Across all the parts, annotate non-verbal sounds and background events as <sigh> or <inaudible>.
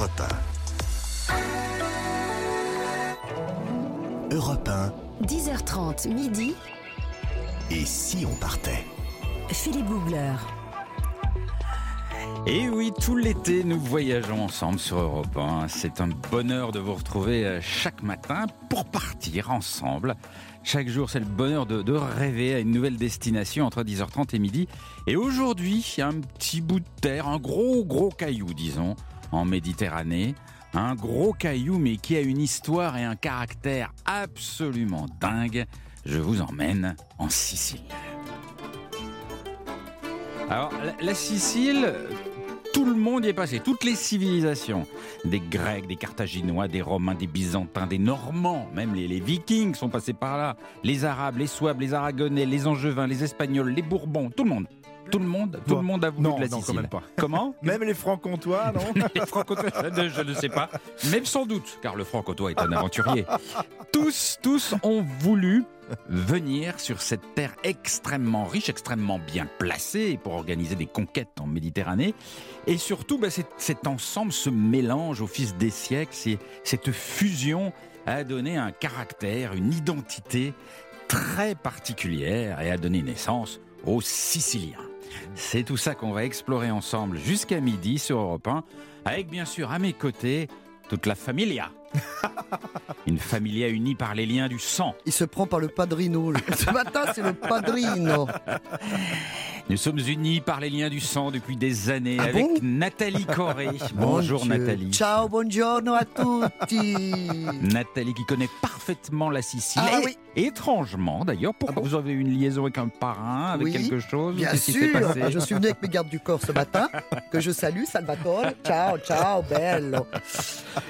Europe 1. Europe 1. 10h30 midi. Et si on partait? Philippe Googler. Et oui, tout l'été, nous voyageons ensemble sur Europe 1. C'est un bonheur de vous retrouver euh, chaque matin pour partir ensemble. Chaque jour, c'est le bonheur de, de, rêver à une nouvelle destination entre 10h30 et midi. Et aujourd'hui, un petit bout de terre, un gros, gros caillou, disons, en Méditerranée. Un gros caillou, mais qui a une histoire et un caractère absolument dingue. Je vous emmène en Sicile. Alors, la, Sicile, tout le monde y est passé, toutes les civilisations. Des Grecs, des Carthaginois, des Romains, des Byzantins, des Normands, même les, les, Vikings sont passés par là. Les Arabes, les Souabes, les Aragonais, les Angevins, les Espagnols, les Bourbons, tout le monde. Tout le monde, tout le monde a voulu non, de la non, quand même pas. Comment <laughs> Même les francs-comtois, non <laughs> Les francs-comtois, je, je ne sais pas. Même sans doute, car le franc-comtois est un aventurier. <laughs> tous, tous ont voulu venir sur cette terre extrêmement riche, extrêmement bien placée pour organiser des conquêtes en Méditerranée. Et surtout, bah, cet ensemble, ce mélange au fil des siècles, cette fusion a donné un caractère, une identité très particulière et a donné naissance aux Siciliens. C'est tout ça qu'on va explorer ensemble jusqu'à midi sur Europe 1, avec bien sûr à mes côtés toute la familia. <laughs> Une familia unie par les liens du sang. Il se prend par le padrino. Ce matin, c'est le padrino. <laughs> Nous sommes unis par les liens du sang depuis des années ah avec bon Nathalie Corré. <laughs> Bonjour Dieu. Nathalie. Ciao, buongiorno a tutti. <laughs> Nathalie qui connaît parfaitement la Sicile. Ah, et, oui. Étrangement d'ailleurs, pourquoi Ah bon vous avez une liaison avec un parrain, avec Oui, quelque chose? Bien sûr. passé? Je suis venu avec mes gardes du corps ce matin, que je salue, Salvatore. Ciao, ciao, bello.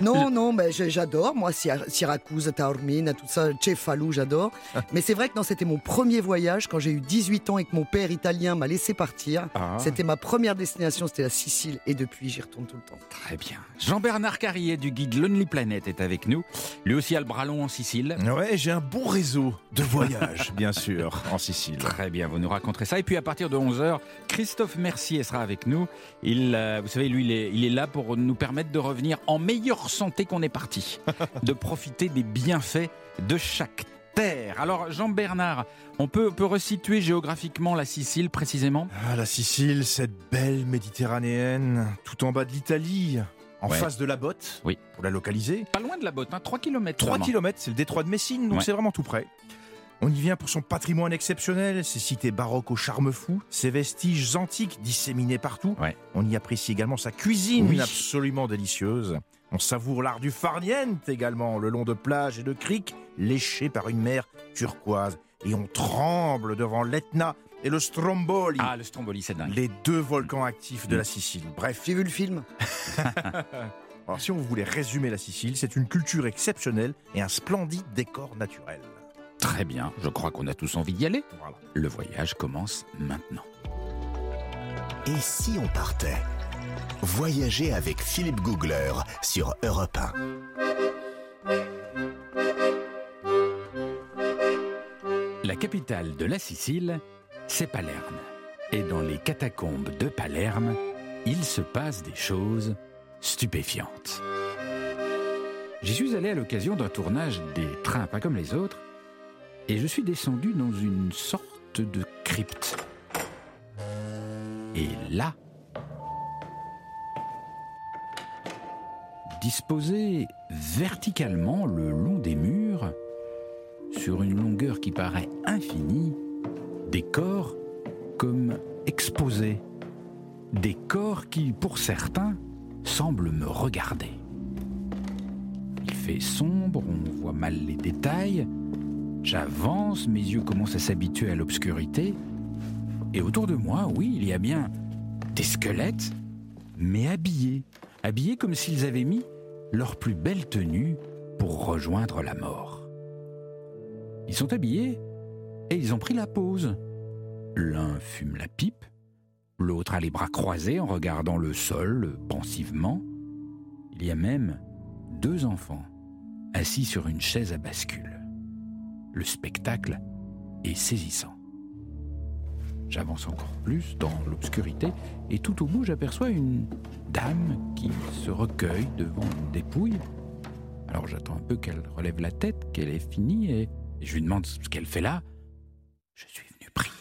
Non, non, mais j'adore, moi, Syracuse, Taormina, tout ça, Cefalù, j'adore. Mais c'est vrai que non, c'était mon premier voyage quand j'ai eu 18 ans et que mon père italien m'a laissé partir. Ah. C'était ma première destination, c'était la Sicile. Et depuis, j'y retourne tout le temps. Très bien. Jean-Bernard Carrier du guide Lonely Planet est avec nous. Lui aussi a le bras long en Sicile. Ouais, j'ai un bon réseau de voyages, <laughs> bien sûr, en Sicile. Très bien, vous nous raconterez ça. Et puis à partir de 11h, Christophe Mercier sera avec nous. Il, euh, vous savez, lui, il est, il est là pour nous permettre de revenir en meilleure santé qu'on est parti, <laughs> de profiter des bienfaits de chaque terre. Alors Jean-Bernard, on peut, on peut resituer géographiquement la Sicile précisément? Ah, La Sicile, cette belle méditerranéenne, tout en bas de l'Italie, en Ouais. face de la botte, Oui. pour la localiser. Pas loin de la botte, hein, 3 km. 3 km, c'est le détroit de Messine, donc Ouais. c'est vraiment tout près. On y vient pour son patrimoine exceptionnel, ses cités baroques au charme fou, ses vestiges antiques disséminés partout. Ouais. On y apprécie également sa cuisine Oui. absolument délicieuse. On savoure l'art du farniente également, le long de plages et de criques léchées par une mer turquoise. Et on tremble devant l'Etna et le Stromboli, Ah, le Stromboli, c'est dingue. les deux volcans actifs de Mm. la Sicile. Bref, J'ai vu le film. <laughs> alors si on voulait résumer la Sicile, c'est une culture exceptionnelle et un splendide décor naturel. Très bien, je crois qu'on a tous envie d'y aller. Voilà. Le voyage commence maintenant. Et si on partait? Voyager avec Philippe Googler sur Europe 1. La capitale de la Sicile, c'est Palerme. Et dans les catacombes de Palerme, il se passe des choses stupéfiantes. J'y suis allé à l'occasion d'un tournage des trains pas comme les autres, et je suis descendu dans une sorte de crypte. Et là, disposé verticalement le long des murs, sur une longueur qui paraît infinie, des corps comme exposés. Des corps qui, pour certains, semblent me regarder. Il fait sombre, on voit mal les détails. J'avance, mes yeux commencent à s'habituer à l'obscurité. Et autour de moi, oui, il y a bien des squelettes, mais habillés. Habillés comme s'ils avaient mis leur plus belle tenue pour rejoindre la mort. Ils sont habillés et ils ont pris la pause. L'un fume la pipe, l'autre a les bras croisés en regardant le sol pensivement. Il y a même deux enfants assis sur une chaise à bascule. Le spectacle est saisissant. J'avance encore plus dans l'obscurité et tout au bout j'aperçois une dame qui se recueille devant une dépouille. Alors j'attends un peu qu'elle relève la tête, qu'elle ait fini et je lui demande ce qu'elle fait là. Je suis venu prier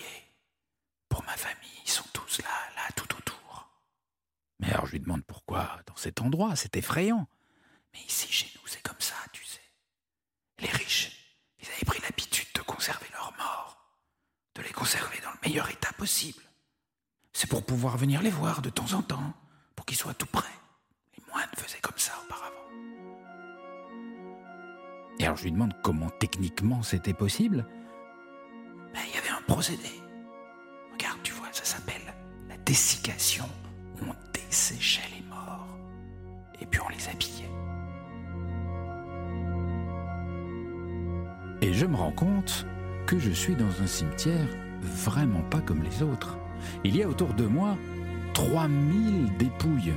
pour ma famille, ils sont tous là, là, tout autour. Mais alors je lui demande pourquoi dans cet endroit, c'est effrayant. Mais ici chez nous c'est comme ça, tu sais. Les riches, ils avaient pris l'habitude de conserver leurs morts de les conserver dans le meilleur état possible. C'est pour pouvoir venir les voir de temps en temps, pour qu'ils soient tout près. Les moines faisaient comme ça auparavant. Et alors je lui demande comment techniquement c'était possible. Ben, il y avait un procédé. Regarde, tu vois, ça s'appelle la dessiccation. On desséchait les morts. Et puis on les habillait. Et je me rends compte que je suis dans un cimetière vraiment pas comme les autres. Il y a autour de moi 3000 dépouilles.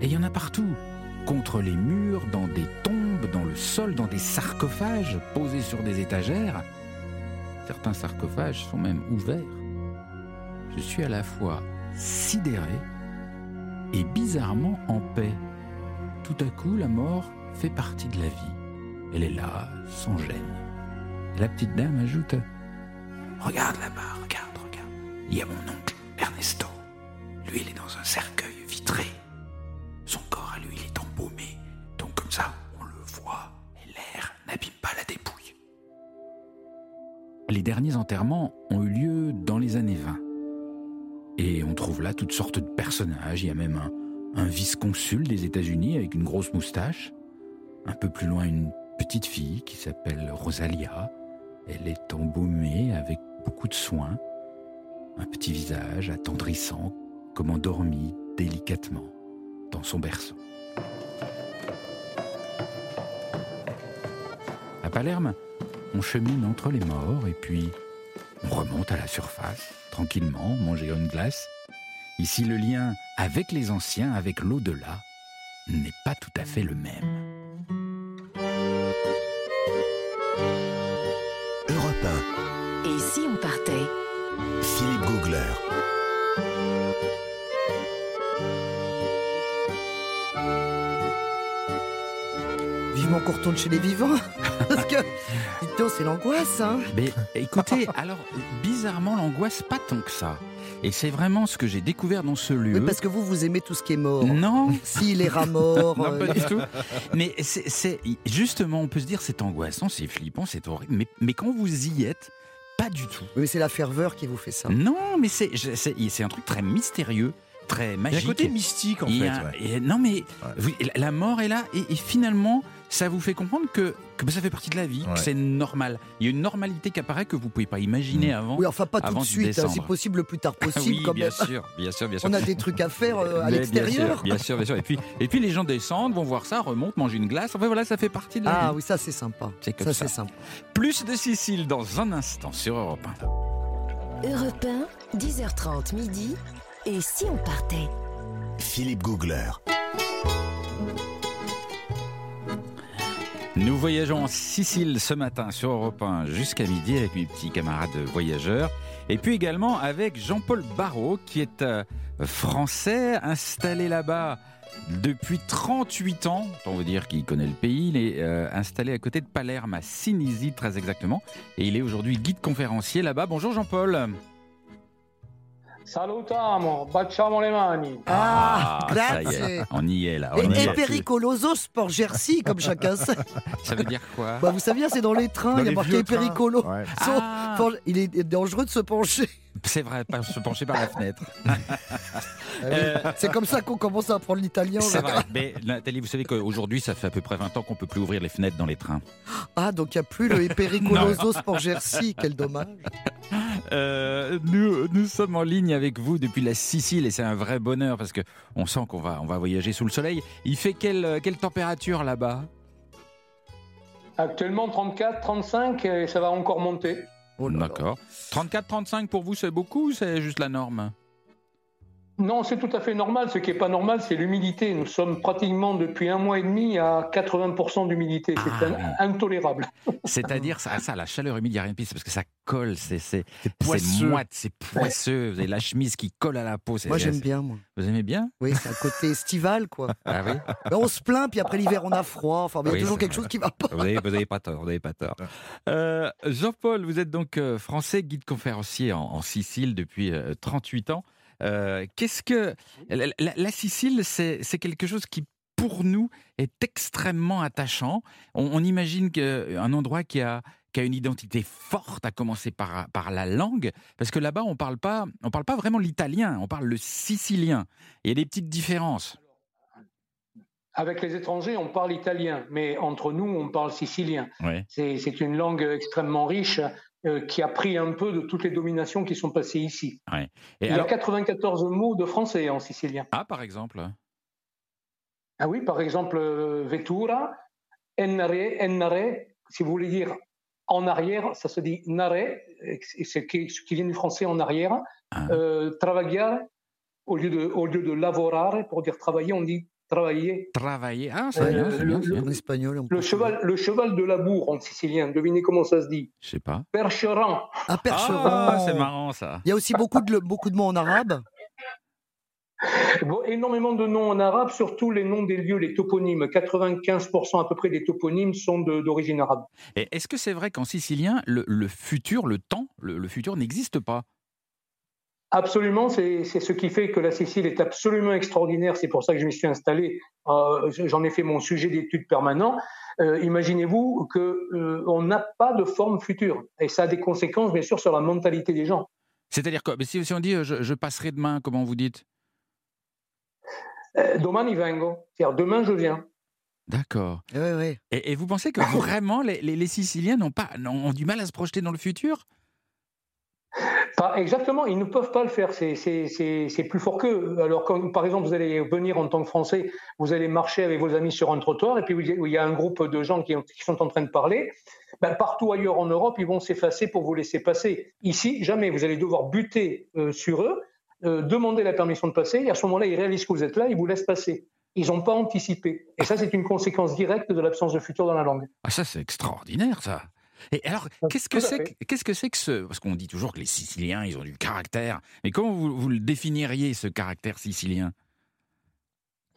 Et il y en a partout. Contre les murs, dans des tombes, dans le sol, dans des sarcophages posés sur des étagères. Certains sarcophages sont même ouverts. Je suis à la fois sidéré et bizarrement en paix. Tout à coup, la mort fait partie de la vie. Elle est là, sans gêne. Et la petite dame ajoute Regarde là-bas, regarde, regarde. Il y a mon oncle, Ernesto. Lui, il est dans un cercueil vitré. Son corps à lui, il est embaumé. Donc comme ça, on le voit et l'air n'abîme pas la dépouille. Les derniers enterrements ont eu lieu dans les années 20. Et on trouve là toutes sortes de personnages. Il y a même un, un vice-consul des États-Unis avec une grosse moustache. Un peu plus loin, une petite fille qui s'appelle Rosalia. Elle est embaumée avec beaucoup de soin, un petit visage attendrissant, comme endormi délicatement dans son berceau. À Palerme, on chemine entre les morts et puis on remonte à la surface, tranquillement, manger une glace. Ici, le lien avec les anciens, avec l'au-delà, n'est pas tout à fait le même. Qu'on retourne chez les vivants. <laughs> Parce que, dites donc, c'est l'angoisse, hein. Mais écoutez, <laughs> alors bizarrement, l'angoisse pas tant que ça. Et c'est vraiment ce que j'ai découvert dans ce lieu. Oui, parce que vous, vous aimez tout ce qui est mort. Non, <laughs> Si, les rats morts. non, euh, pas du tout. Mais c'est justement, on peut se dire c'est angoissant, c'est flippant, c'est horrible. Mais, mais quand vous y êtes, pas du tout. Mais c'est la ferveur qui vous fait ça. Non, mais c'est un truc très mystérieux, très Il y a magique. un côté mystique en fait. a- ouais. et non mais la- la mort est là et, et finalement ça vous fait comprendre que, que ça fait partie de la vie, Ouais. que c'est normal. Il y a une normalité qui apparaît que vous pouvez pas imaginer avant. Oui, enfin, pas tout Avant de de suite, hein, si possible, le plus tard <laughs> possible, oui, bien sûr, bien sûr, bien sûr. <laughs> On a des trucs à faire euh, à l'extérieur. Bien sûr, bien sûr, bien sûr. Et puis, et puis les gens descendent, vont voir ça, remontent, mangent une glace. Enfin voilà, ça fait partie de la Ah vie. oui, ça c'est sympa. C'est comme Ça ça. c'est sympa. Plus de Sicile dans un instant sur Europe 1. Europe 1, 10h30 midi. Et si on partait? Philippe Googler. Nous voyageons en Sicile ce matin sur Europe 1 jusqu'à midi avec mes petits camarades voyageurs. Et puis également avec Jean-Paul Barrault qui est euh, français installé là-bas depuis 38 ans. Autant vous dire qu'il connaît le pays. Il est euh, installé à côté de Palerme à Sinisi très exactement. Et il est aujourd'hui guide conférencier là-bas. Bonjour Jean-Paul. Salutiamo, baciamo le mani. Ah, ça y grazie. est, on y est là. on Et, y et est. Pericoloso Sport Jersey, comme chacun sait. Ça veut dire quoi Bah, vous savez, c'est dans les trains, Dans il y a les marqué vieux trains. Pericolo. Ouais. Son- Ah. Il est dangereux de se pencher. C'est vrai, pas se pencher par la fenêtre. <laughs> C'est comme ça qu'on commence à apprendre l'italien. C'est là. vrai. Mais Nathalie, vous savez qu'aujourd'hui, ça fait à peu près 20 ans qu'on peut plus ouvrir les fenêtres dans les trains. Ah, donc il n'y a plus le <laughs> Pericoloso Sport Jersey. Quel dommage. Euh, nous, nous sommes en ligne avec vous depuis la Sicile et c'est un vrai bonheur parce que on sent qu'on va, on va voyager sous le soleil. Il fait quelle, quelle température là-bas? Actuellement 34, 35 et ça va encore monter. Oh. D'accord. 34-35 pour vous, c'est beaucoup ou c'est juste la norme? Non, c'est tout à fait normal. Ce qui n'est pas normal, c'est l'humidité. Nous sommes pratiquement depuis un mois et demi à 80% d'humidité. C'est Ah, oui. intolérable. <laughs> C'est-à-dire, ça, ça, la chaleur humide, il n'y a rien de pire, c'est parce que ça colle, c'est poisseux. moite, c'est poisseux. Vous avez la chemise qui colle à la peau. c'est- Moi, j'aime bien, moi. Vous aimez bien? Oui, c'est un côté <laughs> estival, quoi. Ah oui? On se plaint, puis après l'hiver, on a froid. Enfin, il y Oui, a toujours quelque vrai. chose qui va pas. Vous n'avez vous avez pas tort, vous n'avez pas tort. Euh, Jean-Paul, vous êtes donc euh, français, guide conférencier en, en Sicile depuis euh, 38 ans. Euh, Qu'est-ce que la, Sicile, c'est quelque chose qui pour nous est extrêmement attachant. On, on imagine qu'un endroit qui a qui a une identité forte, à commencer par, par la langue, parce que là-bas, on parle pas, on parle pas vraiment l'italien, on parle le sicilien. Il y a des petites différences. Avec les étrangers, on parle italien, mais entre nous, on parle sicilien. C'est c'est une langue extrêmement riche euh, qui a pris un peu de toutes les dominations qui sont passées ici. Et Il alors, y a 94 mots de français en sicilien. ah, par exemple. Ah oui, par exemple, euh, vettura, ennare, ennare, si vous voulez dire en arrière, ça se dit nare, ce qui, ce qui vient du français en arrière. Ah. Euh, travagliare, au lieu, de, au lieu de lavorare, pour dire travailler, on dit travailler. Travailler. Ah, c'est bien, c'est le- bien, c'est bien. En espagnol, on Le cheval, le cheval de labour en sicilien, devinez comment ça se dit? Je sais pas. Percheran. Ah, percheron. Ah, c'est marrant ça. Il y a aussi beaucoup de, beaucoup de mots en arabe. Bon, énormément de noms en arabe, surtout les noms des lieux, les toponymes. 95% à peu près des toponymes sont de- d'origine arabe. Et est-ce que c'est vrai qu'en sicilien, le, le futur, le temps, le, le futur n'existe pas? Absolument, c'est c'est ce qui fait que la Sicile est absolument extraordinaire. C'est pour ça que je m'y suis installé. Euh, J'en ai fait mon sujet d'étude permanent. Euh, Imaginez-vous que euh, on n'a pas de forme future, et ça a des conséquences bien sûr sur la mentalité des gens. C'est-à-dire que mais si, si on dit euh, je, je passerai demain, comment vous dites? Euh, domani vengo, c'est-à-dire demain je viens. D'accord. Oui, oui. Et, et vous pensez que vraiment les, les- les Siciliens n'ont pas ont du mal à se projeter dans le futur? Exactement, ils ne peuvent pas le faire. C'est- plus fort qu'eux. Alors, quand, par exemple, vous allez venir en tant que Français, vous allez marcher avec vos amis sur un trottoir, et puis il y a un groupe de gens qui, qui sont en train de parler. Ben, partout ailleurs en Europe, ils vont s'effacer pour vous laisser passer. Ici, jamais. Vous allez devoir buter euh, sur eux, euh, demander la permission de passer, et à ce moment-là, ils réalisent que vous êtes là, ils vous laissent passer. Ils n'ont pas anticipé. Et ça, c'est une conséquence directe de l'absence de futur dans la langue. Ah ça c'est extraordinaire ça. Et alors qu'est-ce que c'est qu'est-ce que c'est que ce parce qu'on dit toujours que les Siciliens ils ont du caractère. Mais comment vous, vous le définiriez ce caractère sicilien?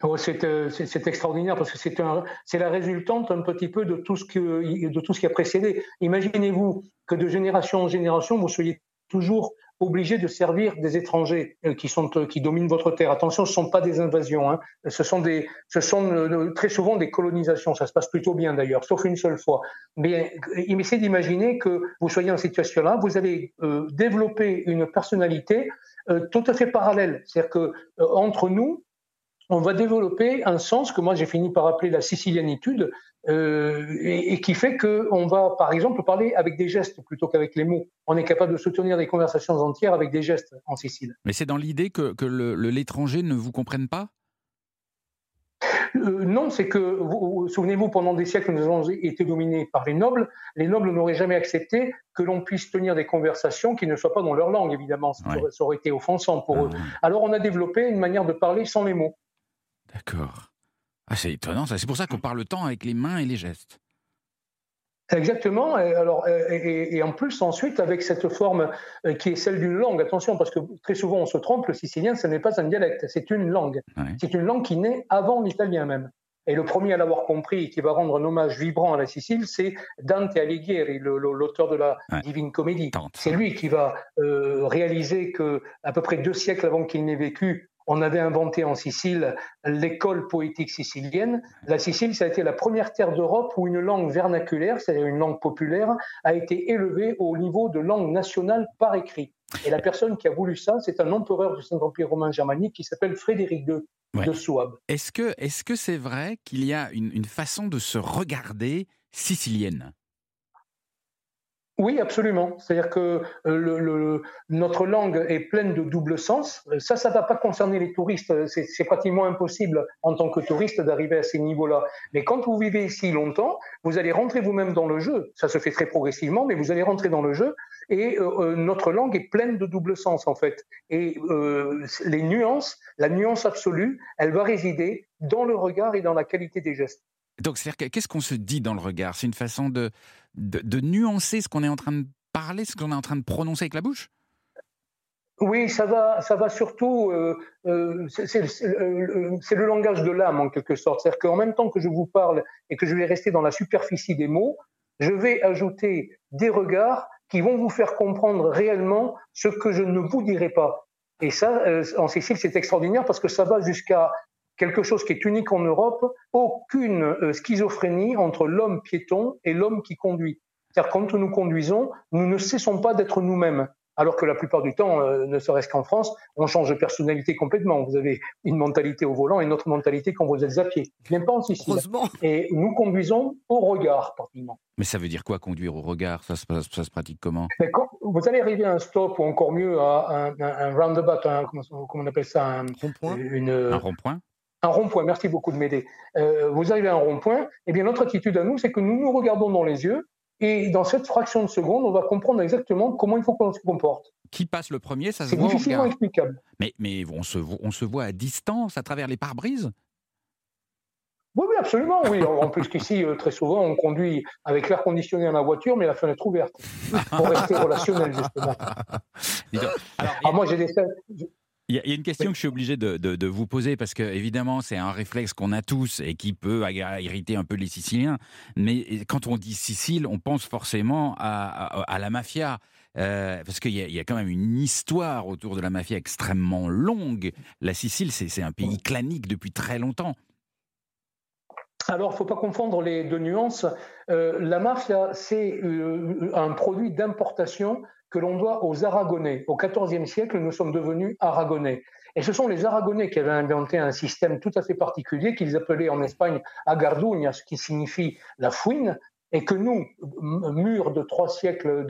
Oh, c'est euh, c'est- extraordinaire parce que c'est un- c'est la résultante un petit peu de tout ce, que, de tout ce qui a précédé. Imaginez-vous que de génération en génération, vous soyez toujours obligé de servir des étrangers euh, qui, sont, euh, qui dominent votre terre. Attention, ce ne sont pas des invasions, hein. ce sont, des, ce sont euh, très souvent des colonisations. Ça se passe plutôt bien d'ailleurs, sauf une seule fois. Mais essayez d'imaginer que vous soyez en situation là, vous allez développer une personnalité tout à fait parallèle. C'est-à-dire que euh, entre nous, on va développer un sens que moi j'ai fini par appeler la sicilianitude, euh, et, et qui fait qu'on va, par exemple, parler avec des gestes plutôt qu'avec les mots. On est capable de soutenir des conversations entières avec des gestes en Sicile. Mais c'est dans l'idée que, l'étranger ne vous comprenne pas? Euh, non, c'est que, vous, vous- souvenez-vous, pendant des siècles, nous avons été dominés par les nobles. Les nobles n'auraient jamais accepté que l'on puisse tenir des conversations qui ne soient pas dans leur langue, évidemment. Ça, Ouais. aurait- ça aurait été offensant pour eux. Ah, Alors on a développé une manière de parler sans les mots. D'accord. Ah, c'est étonnant ça. C'est pour ça qu'on parle tant avec les mains et les gestes. Exactement. Et, alors, et, et- et en plus, ensuite, avec cette forme euh, qui est celle d'une langue, attention, parce que très souvent on se trompe, le sicilien, ce n'est pas un dialecte, c'est une langue. Ouais. C'est une langue qui naît avant l'italien même. Et le premier à l'avoir compris et qui va rendre un hommage vibrant à la Sicile, c'est Dante Alighieri, l'auteur de la Ouais. Divine Comédie. C'est lui qui va euh, réaliser que, à peu près deux siècles avant qu'il n'ait vécu, on avait inventé en Sicile l'école poétique sicilienne. La Sicile, ça a été la première terre d'Europe où une langue vernaculaire, c'est-à-dire une langue populaire, a été élevée au niveau de langue nationale par écrit. Et la personne qui a voulu ça, c'est un empereur du Saint-Empire romain germanique qui s'appelle Frédéric II Ouais. de Souabe. Est-ce que c'est vrai qu'il y a une, une façon de se regarder sicilienne? Oui, absolument. C'est-à-dire que euh, le, notre langue est pleine de double sens. Ça, ça ne va pas concerner les touristes. C'est pratiquement impossible en tant que touriste d'arriver à ces niveaux-là. Mais quand vous vivez ici longtemps, vous allez rentrer vous-même dans le jeu. Ça se fait très progressivement, mais vous allez rentrer dans le jeu. Et euh, euh, notre langue est pleine de double sens, en fait. Et les nuances, la nuance absolue, elle va résider dans le regard et dans la qualité des gestes. Donc, qu'est-ce qu'on se dit dans le regard? C'est une façon de, nuancer ce qu'on est en train de parler, ce qu'on est en train de prononcer avec la bouche? Oui, ça va, ça va surtout. Euh, euh, c'est le langage de l'âme en quelque sorte. C'est-à-dire qu'en même temps que je vous parle et que je vais rester dans la superficie des mots, je vais ajouter des regards qui vont vous faire comprendre réellement ce que je ne vous dirai pas. Et ça, euh, en Sicile, c'est extraordinaire parce que ça va jusqu'à quelque chose qui est unique en Europe, aucune euh, schizophrénie entre l'homme piéton et l'homme qui conduit. C'est-à-dire quand nous conduisons, nous ne cessons pas d'être nous-mêmes. Alors que la plupart du temps, euh, ne serait-ce qu'en France, on change de personnalité complètement. Vous avez une mentalité au volant et une autre mentalité quand vous êtes à pied. Même pas en Sicile. Et nous conduisons au regard, pratiquement. Mais ça veut dire quoi conduire au regard? Ça se, ça se, pratique comment? Quand Vous allez arriver à un stop ou encore mieux à un, roundabout, comment, on appelle ça? Un rond-point? Un rond-point? Un rond-point, merci beaucoup de m'aider. Euh, vous arrivez à un rond-point, eh bien notre attitude à nous, c'est que nous nous regardons dans les yeux et dans cette fraction de seconde, on va comprendre exactement comment il faut qu'on se comporte. Qui passe le premier, ça se voit. C'est difficilement explicable. Mais, mais on, se, on se voit à distance, à travers les pare-brises? Oui, oui, absolument, oui. En plus qu'ici, euh, très souvent, on conduit avec l'air conditionné dans la voiture, mais la fenêtre ouverte, pour rester <laughs> relationnel, justement. Alors, moi, j'ai des, il y, a une question que je suis obligé de, vous poser parce que évidemment c'est un réflexe qu'on a tous et qui peut irriter un peu les Siciliens. Mais quand on dit Sicile, on pense forcément à, la mafia. Euh, parce qu'il y, a quand même une histoire autour de la mafia extrêmement longue. La Sicile, c'est un pays clanique depuis très longtemps. Alors, il ne faut pas confondre les deux nuances. Euh, la mafia, c'est euh, un produit d'importation que l'on doit aux Aragonais. Au XIVe siècle, nous sommes devenus Aragonais. Et ce sont les Aragonais qui avaient inventé un système tout à fait particulier qu'ils appelaient en Espagne agarduña, ce qui signifie la fouine, et que nous, murs de trois siècles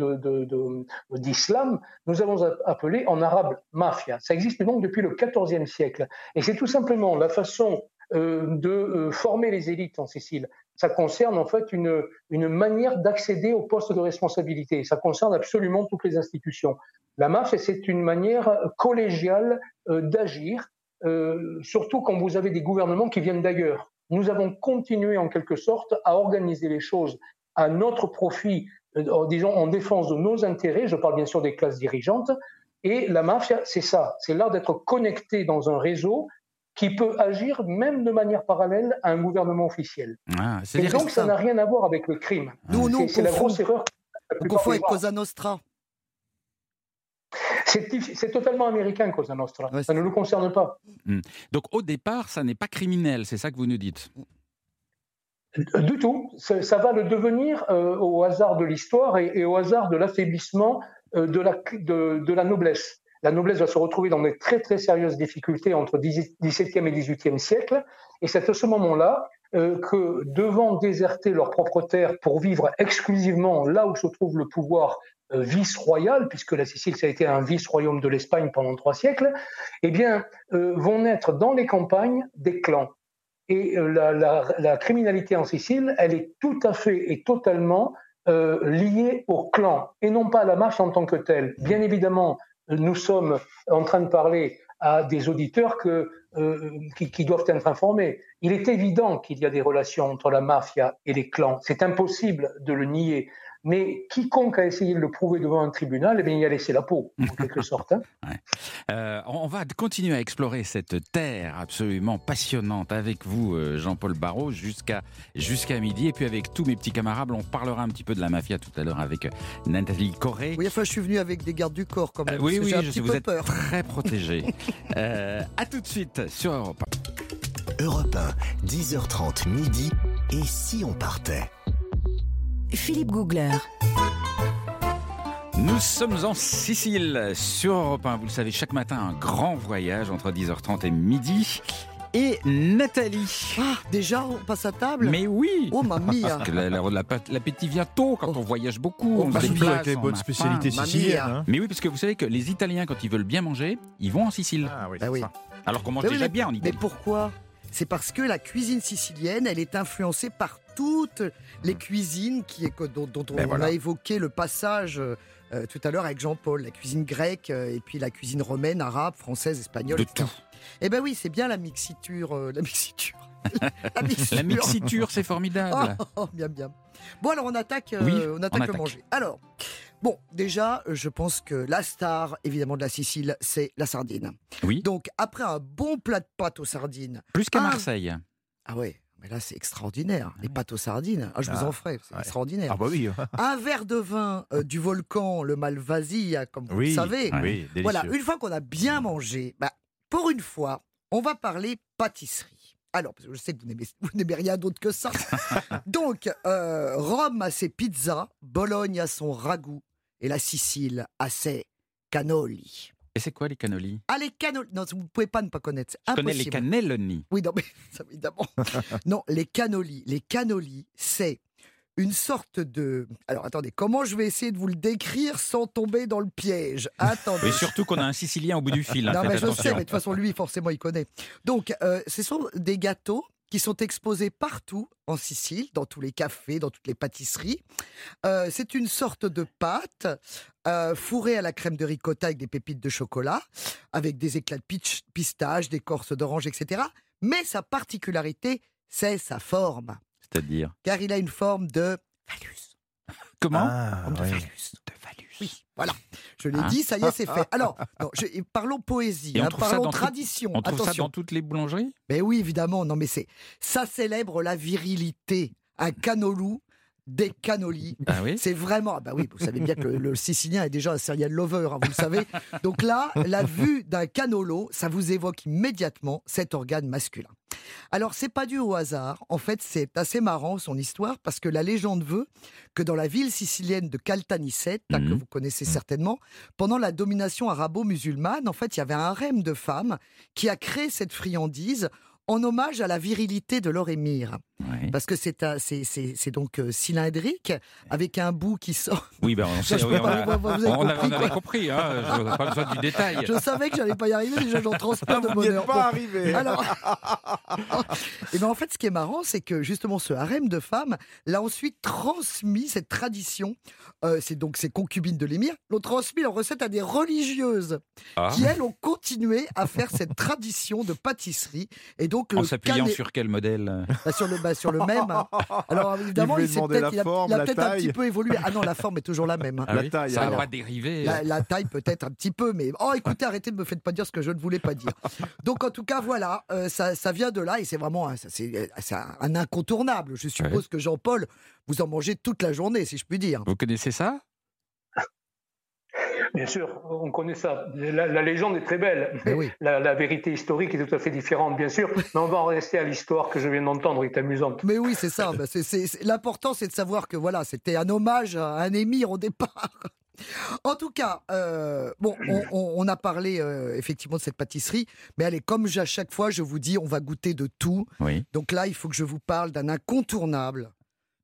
d'islam, nous avons appelé en arabe mafia. Ça existe donc depuis le XIVe siècle. Et c'est tout simplement la façon euh, de euh, former les élites en Sicile ça concerne en fait une, une manière d'accéder au poste de responsabilité. Ça concerne absolument toutes les institutions. La marche, c'est une manière collégiale euh, d'agir, euh, surtout quand vous avez des gouvernements qui viennent d'ailleurs. Nous avons continué en quelque sorte à organiser les choses à notre profit, euh, disons en défense de nos intérêts. Je parle bien sûr des classes dirigeantes. Et la mafia, c'est ça, c'est l'art d'être connecté dans un réseau qui peut agir même de manière parallèle à un gouvernement officiel. Ah, et donc, ça n'a rien à voir avec le crime. c'est la grosse erreur. On confond avec Cosa Nostra. C'est totalement américain, Cosa Nostra. ça ne nous concerne pas. Hmm. Donc, au départ, ça n'est pas criminel, c'est ça que vous nous dites? Du tout. Ça, va le devenir euh, au hasard de l'histoire et, au hasard de l'affaiblissement euh, de, la, de, la noblesse la noblesse va se retrouver dans des très très sérieuses difficultés entre XVIIe et XVIIIe siècle. Et c'est à ce moment-là euh, que, devant déserter leur propre terre pour vivre exclusivement là où se trouve le pouvoir euh, vice-royal, puisque la Sicile, ça a été un vice-royaume de l'Espagne pendant trois siècles, eh bien, euh, vont naître dans les campagnes des clans. Et la, la, criminalité en Sicile, elle est tout à fait et totalement liée au clan et non pas à la marche en tant que telle. Bien évidemment, nous sommes en train de parler à des auditeurs euh, qui, doivent être informés. Il est évident qu'il y a des relations entre la mafia et les clans. C'est impossible de le nier. Mais quiconque a essayé de le prouver devant un tribunal, eh bien, il a laissé la peau, en <laughs> quelque sorte. Hein. Euh, on va continuer à explorer cette terre absolument passionnante avec vous, euh, Jean-Paul Barrault, jusqu'à jusqu'à midi. Et puis avec tous mes petits camarades, on parlera un petit peu de la mafia tout à l'heure avec euh, Nathalie Corré. Oui, enfin, je suis venu avec des gardes du corps quand même. oui, oui, je sais, vous êtes très <laughs> protégé. à tout de suite sur Europe 1. Europe 1, 10h30 midi. Et si on partait? Philippe Googler. Nous sommes en Sicile sur Europe 1. Vous le savez, chaque matin, un grand voyage entre 10h30 et midi. et Nathalie. Ah, déjà, on passe à table? Mais oui Oh, mamie la- L'appétit vient tôt quand Oh. on voyage beaucoup. Oh, on se déplace, avec les on bonnes spécialités siciliennes. mia. hein. Mais oui, parce que vous savez que les Italiens, quand ils veulent bien manger, ils vont en Sicile. Ah oui, c'est oui. ça. Alors qu'on mange Mais oui, déjà mais- bien en Mais Italie. pourquoi? C'est parce que la cuisine sicilienne, elle est influencée par toutes les cuisines qui, dont, dont on Ben voilà. a évoqué le passage euh, euh, tout à l'heure avec Jean-Paul. La cuisine grecque euh, et puis la cuisine romaine, arabe, française, espagnole, De etc. Eh ben oui, c'est bien la mixiture. euh, la mixiture. <laughs> la mixiture, c'est formidable. Oh, oh, bien, bien. Bon, alors on attaque, Oui, on on attaque le attaque. manger. Alors, bon, déjà, euh, je pense que la star, évidemment, de la Sicile, c'est la sardine. Oui, Donc, après un bon plat de pâtes aux sardines, plus qu'à Ah. Marseille. ah ouais, mais là, c'est extraordinaire. Les pâtes aux sardines, ah, je vous Ah, en ferai, c'est ouais. extraordinaire. Ah bah oui. <laughs> Un verre de vin euh, du volcan, le Malvasia, comme vous Oui, le savez. oui. Voilà, une fois qu'on a bien mangé, bah, pour une fois, on va parler pâtisserie. Alors, parce que je sais que vous n'aimez, vous n'aimez rien d'autre que ça. <laughs> Donc, euh, Rome a ses pizzas, Bologne a son ragoût, et la Sicile a ses cannoli. Et c'est quoi les cannolis? Ah, les cannoli Non, vous ne pouvez pas ne pas connaître. Je connais les impossible. cannelloni. Oui, non, mais <laughs> ça, évidemment. <laughs> non, les cannolis. Les cannolis, c'est une sorte de. Alors, attendez, comment je vais essayer de vous le décrire sans tomber dans le piège? Attendez. Et surtout qu'on a un Sicilien au bout du fil. hein, Non, mais je attention. sais, mais de toute façon, lui, forcément, il connaît. Donc, euh, ce sont des gâteaux qui sont exposés partout en Sicile, dans tous les cafés, dans toutes les pâtisseries. Euh, c'est une sorte de pâte euh, fourrée à la crème de ricotta avec des pépites de chocolat, avec des éclats de pitch- pistache, d'écorce d'orange, etc. Mais sa particularité, c'est sa forme. C'est-à-dire? Car il a une forme de phallus. Comment? Ah, Forme de oui. phallus. De phallus. Oui, voilà. Je l'ai Hein dit, ça y est, c'est fait. <laughs> Alors, non, je- parlons poésie, hein, parlons tout- tradition. On trouve ça dans toutes les boulangeries? Mais oui, évidemment. Non, mais c'est ça célèbre la virilité. Un canolou, des canolis. Ah oui C'est vraiment. ah Bah oui, vous savez bien que le, le Sicilien est déjà un serial lover, hein, vous le savez. Donc là, la vue d'un canolo, ça vous évoque immédiatement cet organe masculin. Alors, c'est pas dû au hasard. En fait, c'est assez marrant son histoire parce que la légende veut que dans la ville sicilienne de Caltanissette, hein, que Mhm. vous connaissez certainement, pendant la domination arabo-musulmane, en fait, il y avait un harem de femmes qui a créé cette friandise en hommage à la virilité de leur émir. Ouais. Parce que c'est un- c'est- c'est c'est donc euh, cylindrique, avec un bout qui sort. Oui, ben on <laughs> sait, oui, on, pas- a, vous avez on a- compris, on avait quoi. compris, hein, je n'ai pas besoin du détail. Je savais que j'allais pas y arriver, déjà j'en transpire de bonheur. pas arrivé. Alors, <laughs> et ben en fait, ce qui est marrant, c'est que justement ce harem de femmes l'a ensuite transmis cette tradition. euh, c'est donc ces concubines de l'émir l'ont transmis en recette à des religieuses Ah, qui elles ont continué à faire cette tradition de pâtisserie. Et donc en s'appuyant sur quel modèle? Bah, sur le bah, sur le même. hein. <laughs> Alors évidemment, Il il, peut-être la il a, forme, a la peut-être un taille. petit peu évolué. Ah non, la forme est toujours la même. hein. Ah La oui, taille, Ça n'a pas dérivé. La, la taille peut-être un petit peu, mais oh écoutez, arrêtez de me faire pas dire ce que je ne voulais pas dire. Donc en tout cas voilà, euh, ça, ça vient de là et c'est vraiment un, ça, c'est, c'est un, un incontournable. Je suppose que Jean-Paul, vous en mangez toute la journée, si je puis dire. Vous connaissez ça? Bien sûr, on connaît ça. La, la légende est très belle. Mais oui. <laughs> La, la vérité historique est tout à fait différente, bien sûr. Mais on va en rester à l'histoire que je viens d'entendre, qui est amusante. Mais oui, c'est ça. Bah, l'important, c'est de savoir que voilà, c'était un hommage à un émir au départ. <laughs> En tout cas, euh, bon, on, on- on a parlé euh, effectivement de cette pâtisserie, mais allez, comme à chaque fois, je vous dis, on va goûter de tout. Oui. Donc là, il faut que je vous parle d'un incontournable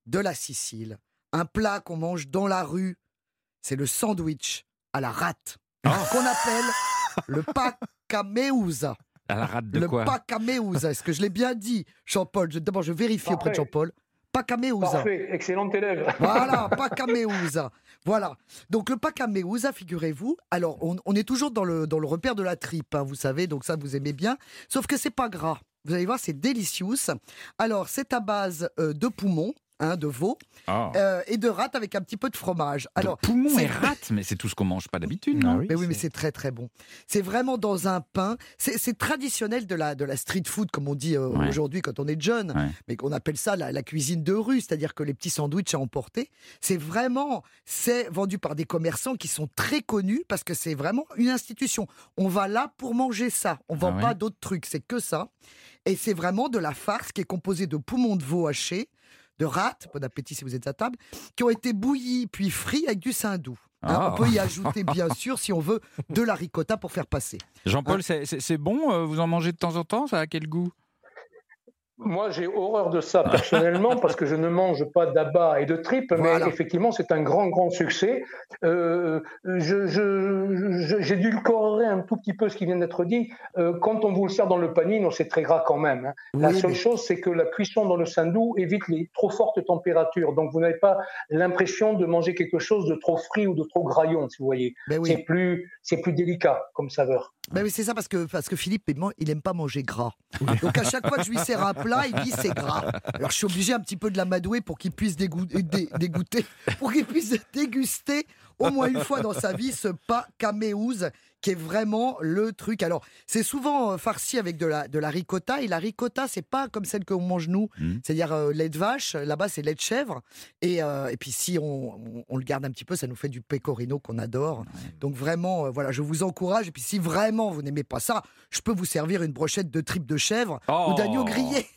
de la Sicile. Un plat qu'on mange dans la rue, c'est le sandwich à la rate, <laughs> qu'on appelle le pacameusa. À la rate de le quoi? Pacameusa, est-ce que je l'ai bien dit, Jean-Paul? Je- D'abord, je vérifie auprès de. Jean-Paul. Pacameusa. Parfait, excellent élève. <laughs> Voilà, pacameusa. Voilà. Donc le pacameusa, figurez-vous. Alors, on, on est toujours dans le, dans le repère de la tripe, hein, vous savez, donc ça, vous aimez bien. Sauf que c'est pas gras. Vous allez voir, c'est délicieux. Alors, c'est à base euh, de poumon, hein, de veau, Ah. euh, et de rate avec un petit peu de fromage. Alors, poumon et rate, mais c'est tout ce qu'on mange pas d'habitude, <laughs> Ah non oui, mais oui, mais c'est- très très bon. C'est vraiment dans un pain. C'est c'est traditionnel de la, de la street food, comme on dit euh, Ouais. aujourd'hui quand on est jeune, Ouais. mais qu'on appelle ça la, la cuisine de rue, c'est-à-dire que les petits sandwichs à emporter, c'est vraiment, c'est vendu par des commerçants qui sont très connus parce que c'est vraiment une institution. On va là pour manger ça. On vend Ah ouais pas d'autres trucs, c'est que ça. Et c'est vraiment de la farce qui est composée de poumons de veau hachés, de rate, bon appétit si vous êtes à table, qui ont été bouillis puis frits avec du saindoux. Hein, Ah. On peut y ajouter, <laughs> bien sûr, si on veut, de la ricotta pour faire passer. Jean-Paul, c'est- c'est c'est bon euh, Vous en mangez de temps en temps Ça a quel goût? Moi, j'ai horreur de ça personnellement parce que je ne mange pas d'abat et de tripes, Voilà. mais effectivement, c'est un grand, grand succès. Euh, j'édulcorerai un tout petit peu ce qui vient d'être dit. Euh, quand on vous le sert dans le panier, non, c'est très gras quand même. hein. La seule mais- chose, c'est que la cuisson dans le sandou évite les trop fortes températures. Donc, vous n'avez pas l'impression de manger quelque chose de trop frit ou de trop graillon, si vous voyez. Ben C'est oui, plus, c'est plus délicat comme saveur. ben oui c'est ça, parce que, parce que Philippe, il man- il aime pas manger gras. Donc à chaque fois que je lui sers un <laughs> plat, il dit c'est gras. Alors je suis obligé un petit peu de l'amadouer pour qu'il puisse dé- dégoûter, pour qu'il puisse déguster au moins une fois dans sa vie ce pas caméouz qui est vraiment le truc. Alors, c'est souvent euh, farci avec de la, de la ricotta, et la ricotta, c'est pas comme celle qu'on mange nous, Mhm. c'est-à-dire euh, lait de vache, là-bas c'est lait de chèvre, et, euh, et puis si on, on- on le garde un petit peu, ça nous fait du pecorino qu'on adore. Donc vraiment, euh, voilà, je vous encourage, et puis si vraiment vous n'aimez pas ça, je peux vous servir une brochette de tripes de chèvre ou Oh. d'agneau grillé.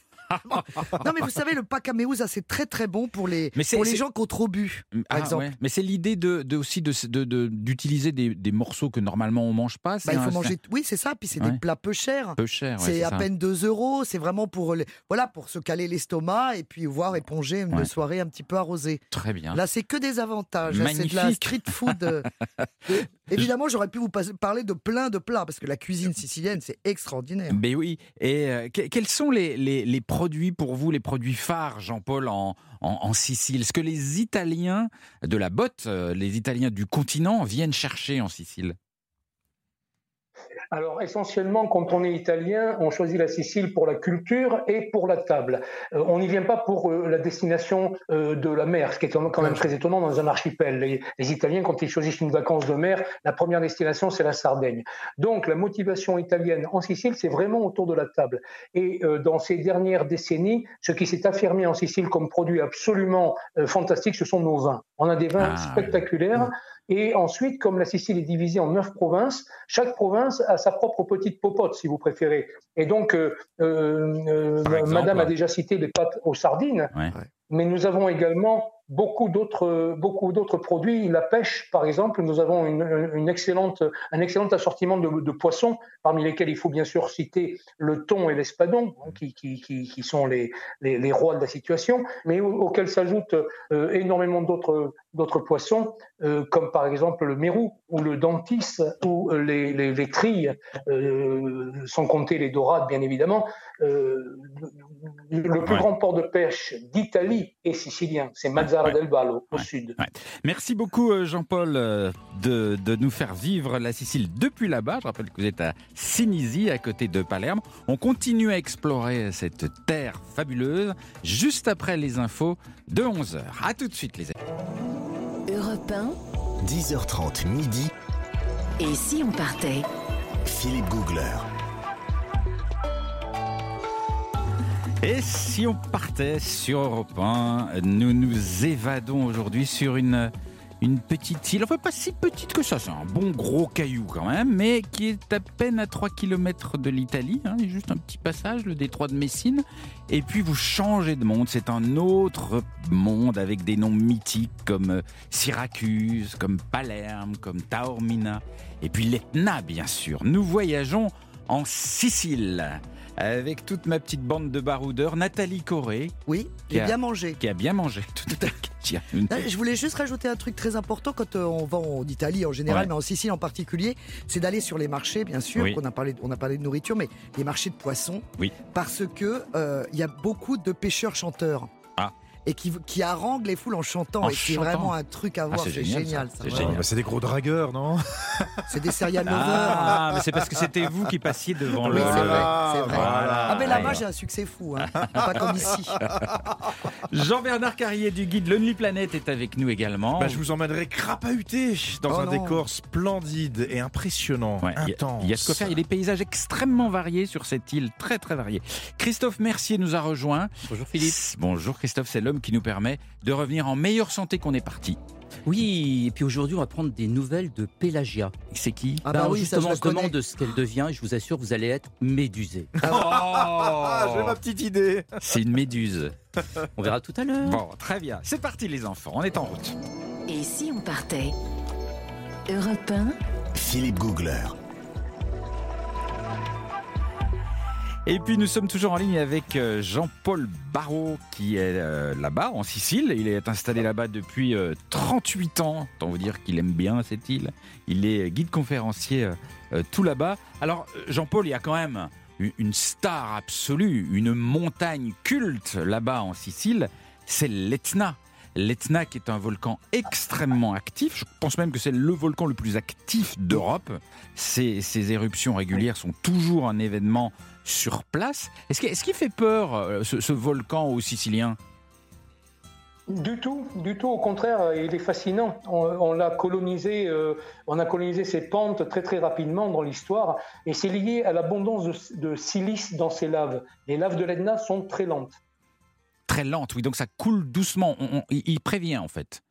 <laughs> non mais vous savez, le pacaméouz, c'est très très bon pour les, pour les gens qui ont trop bu, par Ah, exemple. ouais. Mais c'est l'idée de, de- aussi de- de- de- d'utiliser des, des morceaux que normalement on mange pas. Bah, il faut un- manger. Oui, c'est ça. Puis c'est Ouais. des plats peu chers. peu cher. ouais, c'est à ça. peine 2 euros. C'est vraiment pour, les- voilà, pour se caler l'estomac et puis voir éponger une soirée un petit peu arrosée. Très bien. Là, c'est que des avantages. C'est de la street food. <laughs> évidemment, j'aurais pu vous parler de plein de plats parce que la cuisine sicilienne, c'est extraordinaire. Ben oui. Et euh, que- quels sont les produits pour vous, les produits phares, Jean-Paul, en, en- en Sicile? Ce que les Italiens de la botte, euh, les Italiens du continent viennent chercher en Sicile? Alors essentiellement, quand on est italien, on choisit la Sicile pour la culture et pour la table. Euh, on n'y vient pas pour euh, la destination euh, de la mer, ce qui est quand même très étonnant dans un archipel. Les, les Italiens, quand ils choisissent une vacance de mer, la première destination, c'est la Sardaigne. Donc la motivation italienne en Sicile, c'est vraiment autour de la table. Et dans ces dernières décennies, ce qui s'est affirmé en Sicile comme produit absolument fantastique, ce sont nos vins. On a des vins Ah, spectaculaires. Et ensuite, comme la Sicile est divisée en neuf provinces, chaque province a sa propre petite popote, si vous préférez. Et donc, euh, euh, euh, exemple, Madame a déjà cité les pâtes aux sardines, Ouais. mais nous avons également beaucoup d'autres beaucoup d'autres produits. La pêche, par exemple, nous avons une, une excellente un excellent assortiment de, de poissons, parmi lesquels il faut bien sûr citer le thon et l'espadon, hein, qui, qui, qui, qui sont les, les, les rois de la situation, mais au- auxquels s'ajoutent euh, énormément d'autres d'autres poissons, euh, comme par exemple le mérou ou le dentis ou euh, les, les, les trilles, euh, sans compter les dorades bien évidemment. Euh, le plus Ouais. grand port de pêche d'Italie est sicilien, c'est Mazzara Ouais. del Vallo au Ouais. sud. Merci beaucoup, Jean-Paul, de, de nous faire vivre la Sicile depuis là-bas. Je rappelle que vous êtes à Sinisi, à côté de Palerme. On continue à explorer cette terre fabuleuse juste après les infos de 11h. À tout de suite, les amis. Europe 1, 10h30 midi, et si on partait? Philippe Googler. Et si on partait sur Europe 1, nous nous évadons aujourd'hui sur une, une petite île, enfin pas si petite que ça, c'est un bon gros caillou quand même, mais qui est à peine à 3 km de l'Italie, hein, juste un petit passage, le détroit de Messine, et puis vous changez de monde, c'est un autre monde avec des noms mythiques comme euh, Syracuse, comme Palerme, comme Taormina, et puis l'Etna bien sûr. Nous voyageons en Sicile avec toute ma petite bande de baroudeurs, Nathalie Corée, Oui, Qui a- bien mangé. qui a bien mangé. Tout à <laughs> une- Je voulais juste rajouter un truc très important quand euh, on va en Italie en général, Ouais. mais en Sicile en particulier, c'est d'aller sur les marchés, bien sûr. Oui. qu'on a parlé, on a parlé de nourriture, mais les marchés de poissons, Oui. parce que euh, il y a beaucoup de pêcheurs chanteurs. Ah. Et qui, qui haranguent les foules en chantant. En et c'est vraiment un truc à voir. c'est c'est génial, génial. C'est. Bah, c'est des gros dragueurs, non <laughs> C'est des serial lovers. Ah, mais c'est parce que c'était vous qui passiez devant Oui, le. c'est vrai, Ah, c'est vrai. voilà. Ah, mais là-bas, j'ai un succès fou. hein. Pas comme ici. <laughs> Jean-Bernard Carrier du guide Lonely Planet est avec nous également. Bah, je vous emmènerai crapahuté dans Oh un non. décor splendide et impressionnant, Ouais, il y a- intense. Il y a de quoi faire. Il y a des paysages extrêmement variés sur cette île, très très variés. Christophe Mercier nous a rejoint. Bonjour Philippe. Bonjour Christophe, c'est l'homme qui nous permet de revenir en meilleure santé qu'on est parti. Oui, et puis aujourd'hui, on va prendre des nouvelles de Pélagia. C'est qui Ah Ben, bah oui, ça, justement, je on se demande de ce qu'elle devient et je vous assure, vous allez être médusé. <laughs> Ah, j'ai ma petite idée. C'est une méduse. <laughs> On verra tout à l'heure. Bon, très bien. C'est parti les enfants, on est en route. Et si on partait Europe 1, Philippe Googler. Et puis nous sommes toujours en ligne avec euh, Jean-Paul Barrault qui est euh, là-bas en Sicile. Il est installé là-bas depuis euh, 38 ans. Autant vous dire qu'il aime bien cette île. Il est guide conférencier euh, euh, tout là-bas. Alors euh, Jean-Paul, il y a quand même une- star absolue, une montagne culte là-bas en Sicile. C'est l'Etna. L'Etna qui est un volcan extrêmement actif. Je pense même que c'est le volcan le plus actif d'Europe. Ces, ces éruptions régulières sont toujours un événement sur place. Est-ce qu'il fait peur, euh, ce, ce volcan aux Siciliens Du tout, du tout. Au contraire, euh, il est fascinant. On, on l'a colonisé, euh, on a colonisé ses pentes très très rapidement dans l'histoire, et c'est lié à l'abondance de, de silice dans ces laves. Les laves de l'Etna sont très lentes. Très lente, oui, donc ça coule doucement. On- on- il il prévient en fait.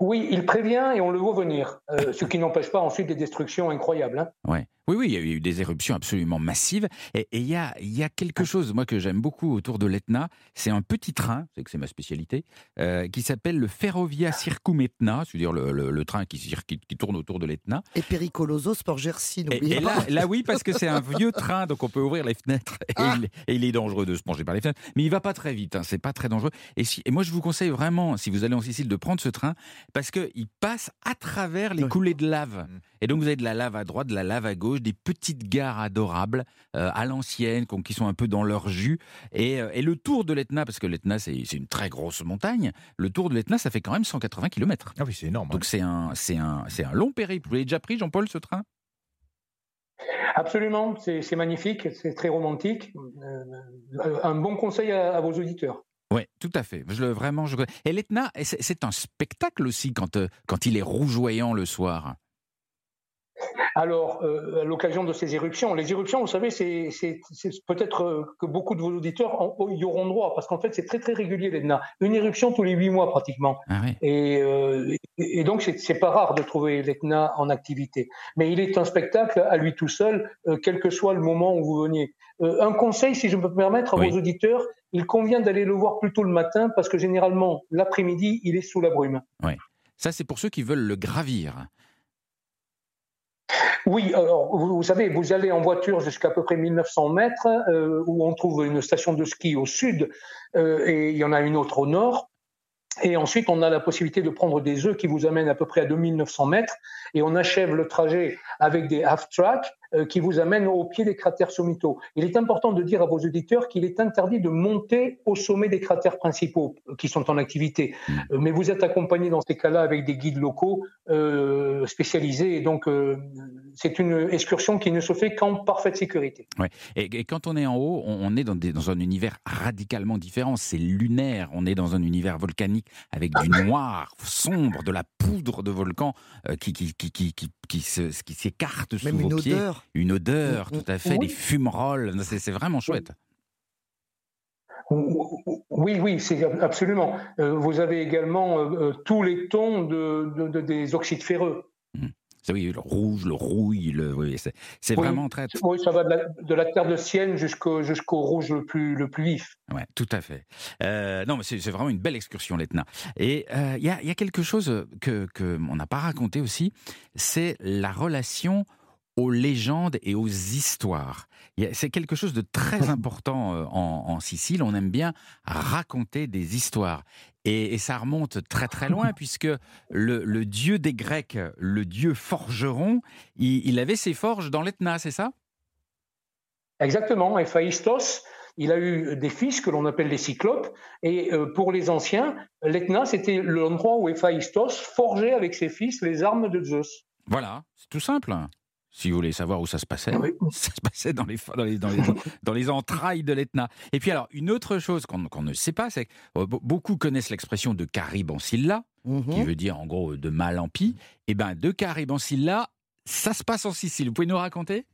Oui, il prévient et on le voit venir, euh, ce qui n'empêche pas ensuite des destructions incroyables. hein. Ouais. Oui, oui, il y a eu des éruptions absolument massives. Et il y a, il y a quelque chose, moi, que j'aime beaucoup autour de l'Etna. C'est un petit train, c'est que c'est ma spécialité, euh, qui s'appelle le Ferrovia Circum Etna, c'est-à-dire le, le- le train qui, qui, qui tourne autour de l'Etna. Et Pericoloso, Sport Jersey, Et, et là, là, oui, parce que c'est un <laughs> vieux train, donc on peut ouvrir les fenêtres. Et, Ah. il, et il est dangereux de se pencher par les fenêtres. Mais il va pas très vite, hein, c'est pas très dangereux. Et, si, et moi, je vous conseille vraiment, si vous allez en Sicile, de prendre ce train, parce qu'il passe à travers les coulées de lave. Et donc, vous avez de la lave à droite, de la lave à gauche, des petites gares adorables, euh, à l'ancienne, qui sont un peu dans leur jus. Et, euh, et le tour de l'Etna, parce que l'Etna, c'est une très grosse montagne, le tour de l'Etna, ça fait quand même 180 km. Ah oui, c'est énorme. Donc, c'est un, c'est un, c'est un long périple. Vous l'avez déjà pris, Jean-Paul, ce train? Absolument, c'est magnifique, c'est très romantique. Euh, un bon conseil à, à vos auditeurs. Oui, tout à fait. Je le vraiment, je. Et l'Etna, c'est c'est un spectacle aussi quand euh, quand il est rougeoyant le soir. Alors, euh, à l'occasion de ces éruptions, les éruptions, vous savez, c'est peut-être euh, que beaucoup de vos auditeurs en- y auront droit, parce qu'en fait, c'est très très régulier l'Etna. Une éruption tous les huit mois pratiquement. Ah. Et, euh, et donc, c'est pas rare de trouver l'Etna en activité. Mais il est un spectacle à lui tout seul, euh, quel que soit le moment où vous veniez. Un conseil, si je peux me permettre, à Oui. vos auditeurs, il convient d'aller le voir plutôt le matin, parce que généralement, l'après-midi, il est sous la brume. Ça, c'est pour ceux qui veulent le gravir. Oui, alors vous, savez, vous allez en voiture jusqu'à à peu près 1900 mètres, euh, où on trouve une station de ski au sud, euh, et il y en a une autre au nord. Et ensuite, on a la possibilité de prendre des œufs qui vous amènent à peu près à 2900 mètres, et on achève le trajet avec des half-track euh, qui vous amènent au pied des cratères sommitaux. Il est important de dire à vos auditeurs qu'il est interdit de monter au sommet des cratères principaux euh, qui sont en activité. Mm. Euh, mais vous êtes accompagné dans ces cas-là avec des guides locaux euh, spécialisés, et donc euh, c'est une excursion qui ne se fait qu'en parfaite sécurité. Et, et quand on est en haut, on, on est dans, des- dans un univers radicalement différent. C'est lunaire. On est dans un univers volcanique avec du <laughs> noir sombre, de la poudre de volcan euh, qui qui qui qui qui, qui se- qui s'écarte sous Même vos une pieds. odeur. Une odeur, Mm, mm. tout à fait, Oui. des fumerolles. C'est vraiment chouette. Oui, oui, c'est absolument. Euh, vous avez également euh, euh, tous les tons de, de- de- des oxydes ferreux. Ça, oui, le rouge, le rouille, le, oui, c'est Oui. vraiment très, Oui, ça va de la, de la terre de Sienne jusqu'au jusqu'au rouge le plus, le plus vif. Ouais, tout à fait. Euh, non, mais c'est vraiment une belle excursion, l'Etna. Et euh, il y, a, y a quelque chose que, que on n'a pas raconté aussi, c'est la relation aux légendes et aux histoires. C'est quelque chose de très <laughs> important euh, en, en Sicile. On aime bien raconter des histoires. Et, et ça remonte très très loin, <laughs> puisque le, le dieu des Grecs, le dieu forgeron, il, il avait ses forges dans l'Etna, c'est ça? Exactement. Héphaïstos, il a eu des fils que l'on appelle les cyclopes. Et euh, pour les anciens, l'Etna, c'était l'endroit où Héphaïstos forgeait avec ses fils les armes de Zeus. Voilà, c'est tout simple. Si vous voulez savoir où ça se passait, Oui. <laughs> ça se passait dans les, dans les, dans les, <laughs> dans les entrailles de l'Etna. Et puis alors, une autre chose qu'on ne sait pas, c'est que be- beaucoup connaissent l'expression de Carib en Silla, Mhm. qui veut dire en gros de mal en pis. Et bien, de Carib en Silla, ça se passe en Sicile. Vous pouvez nous raconter?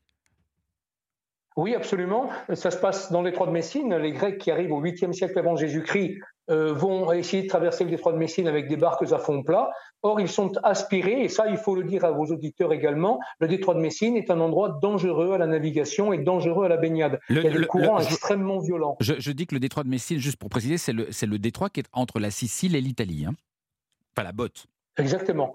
Oui, absolument. Ça se passe dans l'étroit de Messine. Les Grecs qui arrivent au 8e siècle avant Jésus-Christ euh, vont essayer de traverser le détroit de Messine avec des barques à fond plat. Or, ils sont aspirés, et ça, il faut le dire à vos auditeurs également, le détroit de Messine est un endroit dangereux à la navigation et dangereux à la baignade. Le- il y a des le- courants le- je- extrêmement violents. Je, je dis que le détroit de Messine, juste pour préciser, c'est le, c'est le détroit qui est entre la Sicile et l'Italie. hein. Enfin, la botte. Exactement.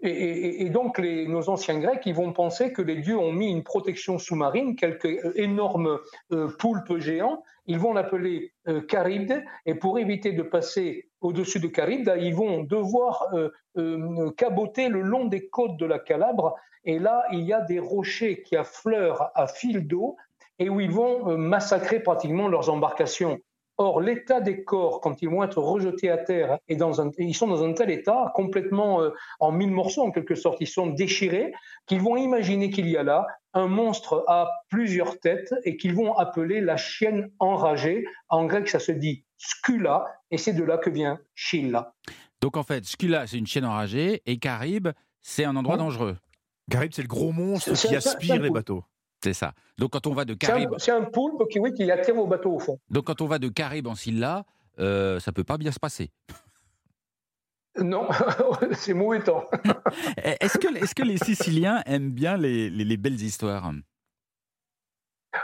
Et, et- et donc, les, nos anciens Grecs, ils vont penser que les dieux ont mis une protection sous-marine, quelques euh, énormes euh, poulpes géants. Ils vont l'appeler euh, Charybde, et pour éviter de passer au-dessus de Charybde, ils vont devoir euh, euh, caboter le long des côtes de la Calabre. Et là, il y a des rochers qui affleurent à fil d'eau et où ils vont euh, massacrer pratiquement leurs embarcations. Or, l'état des corps, quand ils vont être rejetés à terre, est dans un, ils sont dans un tel état, complètement euh, en mille morceaux en quelque sorte, ils sont déchirés, qu'ils vont imaginer qu'il y a là un monstre à plusieurs têtes et qu'ils vont appeler la chienne enragée. En grec, ça se dit scula, et c'est de là que vient Scylla. Donc en fait, Scylla, c'est une chienne enragée, et Caraïbes, c'est un endroit Oui. dangereux. Caraïbes, c'est le gros monstre C'est- qui c'est- c'est aspire les coup. bateaux. C'est ça. Donc quand on va de C'est un, Caraïbes, c'est un poulpe qui, oui, qui attire vos bateaux au fond. donc quand on va de Caraïbes en Scylla, euh, ça peut pas bien se passer. Non, <laughs> c'est mauvais temps. <laughs> Est-ce que, les Siciliens aiment bien les, les- les belles histoires?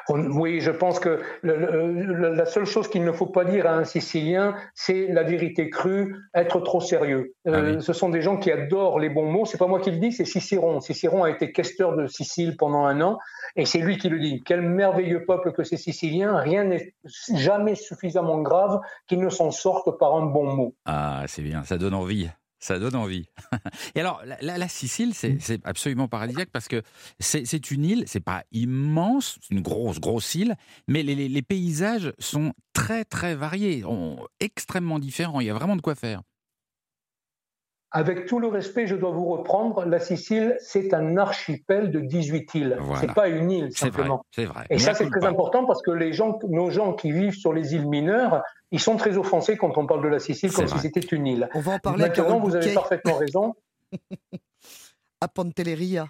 On- Oui, je pense que le- le- le- la seule chose qu'il ne faut pas dire à un Sicilien, c'est la vérité crue, être trop sérieux. Euh, Ah oui. Ce sont des gens qui adorent les bons mots. C'est pas moi qui le dis, c'est Cicéron. Cicéron a été questeur de Sicile pendant un an, et c'est lui qui le dit. Quel merveilleux peuple que ces Siciliens. Rien n'est jamais suffisamment grave qu'ils ne s'en sortent par un bon mot. Ah, c'est bien, ça donne envie. Ça donne envie. <laughs> Et alors, la, Sicile, c'est c'est absolument paradisiaque parce que c'est c'est une île, c'est pas immense, c'est une grosse, grosse île, mais les, les- les paysages sont très, très variés, on- extrêmement différents. Il y a vraiment de quoi faire. Avec tout le respect, je dois vous reprendre. La Sicile, c'est un archipel de 18 îles. Voilà. C'est pas une île, C'est vrai, simplement. c'est vrai. Et ça, c'est très important parce que les gens, nos gens qui vivent sur les îles mineures, ils sont très offensés quand on parle de la Sicile comme vrai. si c'était une île. On va en parler Maintenant, vous avez parfaitement raison. <laughs> à Pantelleria.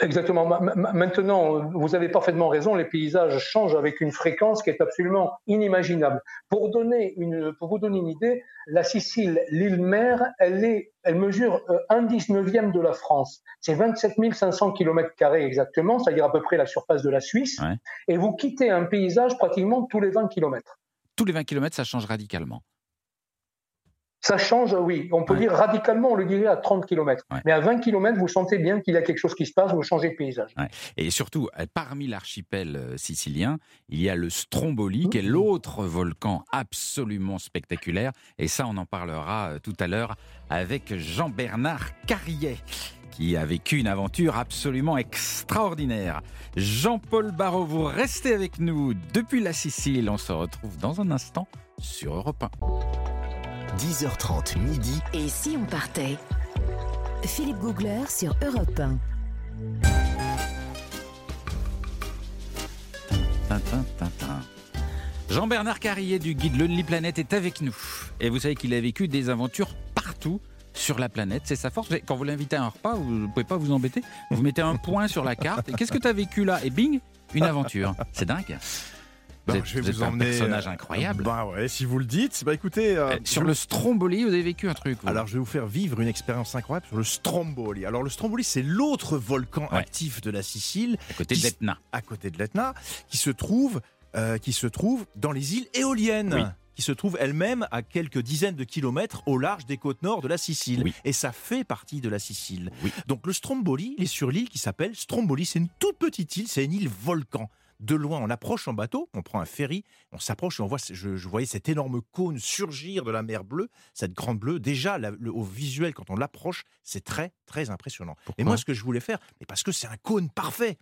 Exactement. Ma- ma- Maintenant, vous avez parfaitement raison. Les paysages changent avec une fréquence qui est absolument inimaginable. Pour donner une, pour vous donner une idée, la Sicile, l'île mère, elle est, elle mesure euh, un dix-neuvième de la France. C'est 27 500 kilomètres carrés exactement, c'est-à-dire à peu près la surface de la Suisse. Ouais. Et vous quittez un paysage pratiquement tous les 20 kilomètres. Tous les 20 km, ça change radicalement. Ça change, oui. On peut Ouais. dire radicalement, on le dirait à 30 km. Ouais. Mais à 20 km, vous sentez bien qu'il y a quelque chose qui se passe, vous changez de paysage. Et surtout, euh, parmi l'archipel euh, sicilien, il y a le Stromboli, qui est Mmh. l'autre volcan absolument spectaculaire. Et ça, on en parlera euh, tout à l'heure avec Jean-Bernard Carrier qui a vécu une aventure absolument extraordinaire. Jean-Paul Barrault, vous restez avec nous depuis la Sicile. On se retrouve dans un instant sur Europe 1. 10h30 midi. Et si on partait? Philippe Googler sur Europe 1. Tintin, tintin. Jean-Bernard Carrier du guide Lonely Planet est avec nous. Et vous savez qu'il a vécu des aventures partout sur la planète. C'est sa force. Quand vous l'invitez à un repas, vous ne pouvez pas vous embêter. Vous mettez un point sur la carte. Et qu'est-ce que tu as vécu là? Et bing, une aventure. C'est dingue. Vous Bah, êtes- je vais vous vous, êtes un emmener. personnage euh, incroyable. Bah ouais, si vous le dites. Bah écoutez. euh, Euh, sur je- le Stromboli, vous avez vécu un truc. vous. Alors, je vais vous faire vivre une expérience incroyable sur le Stromboli. Alors, le Stromboli, c'est l'autre volcan Ouais. actif de la Sicile, à côté de l'Etna. à côté de l'Etna, qui se trouve, euh, qui se trouve dans les îles éoliennes. Oui. qui se trouvent elles-mêmes à quelques dizaines de kilomètres au large des côtes nord de la Sicile. Oui. Et ça fait partie de la Sicile. Oui. Donc le Stromboli, il est sur l'île qui s'appelle Stromboli. C'est une toute petite île, c'est une île volcan. De loin, on approche en bateau, on prend un ferry, on s'approche et on voit, je, je voyais cet énorme cône surgir de la mer bleue, cette grande bleue. Déjà, la- le- au visuel, quand on l'approche, c'est très, très impressionnant. Pourquoi et moi, ce que je voulais faire, parce que c'est un cône parfait.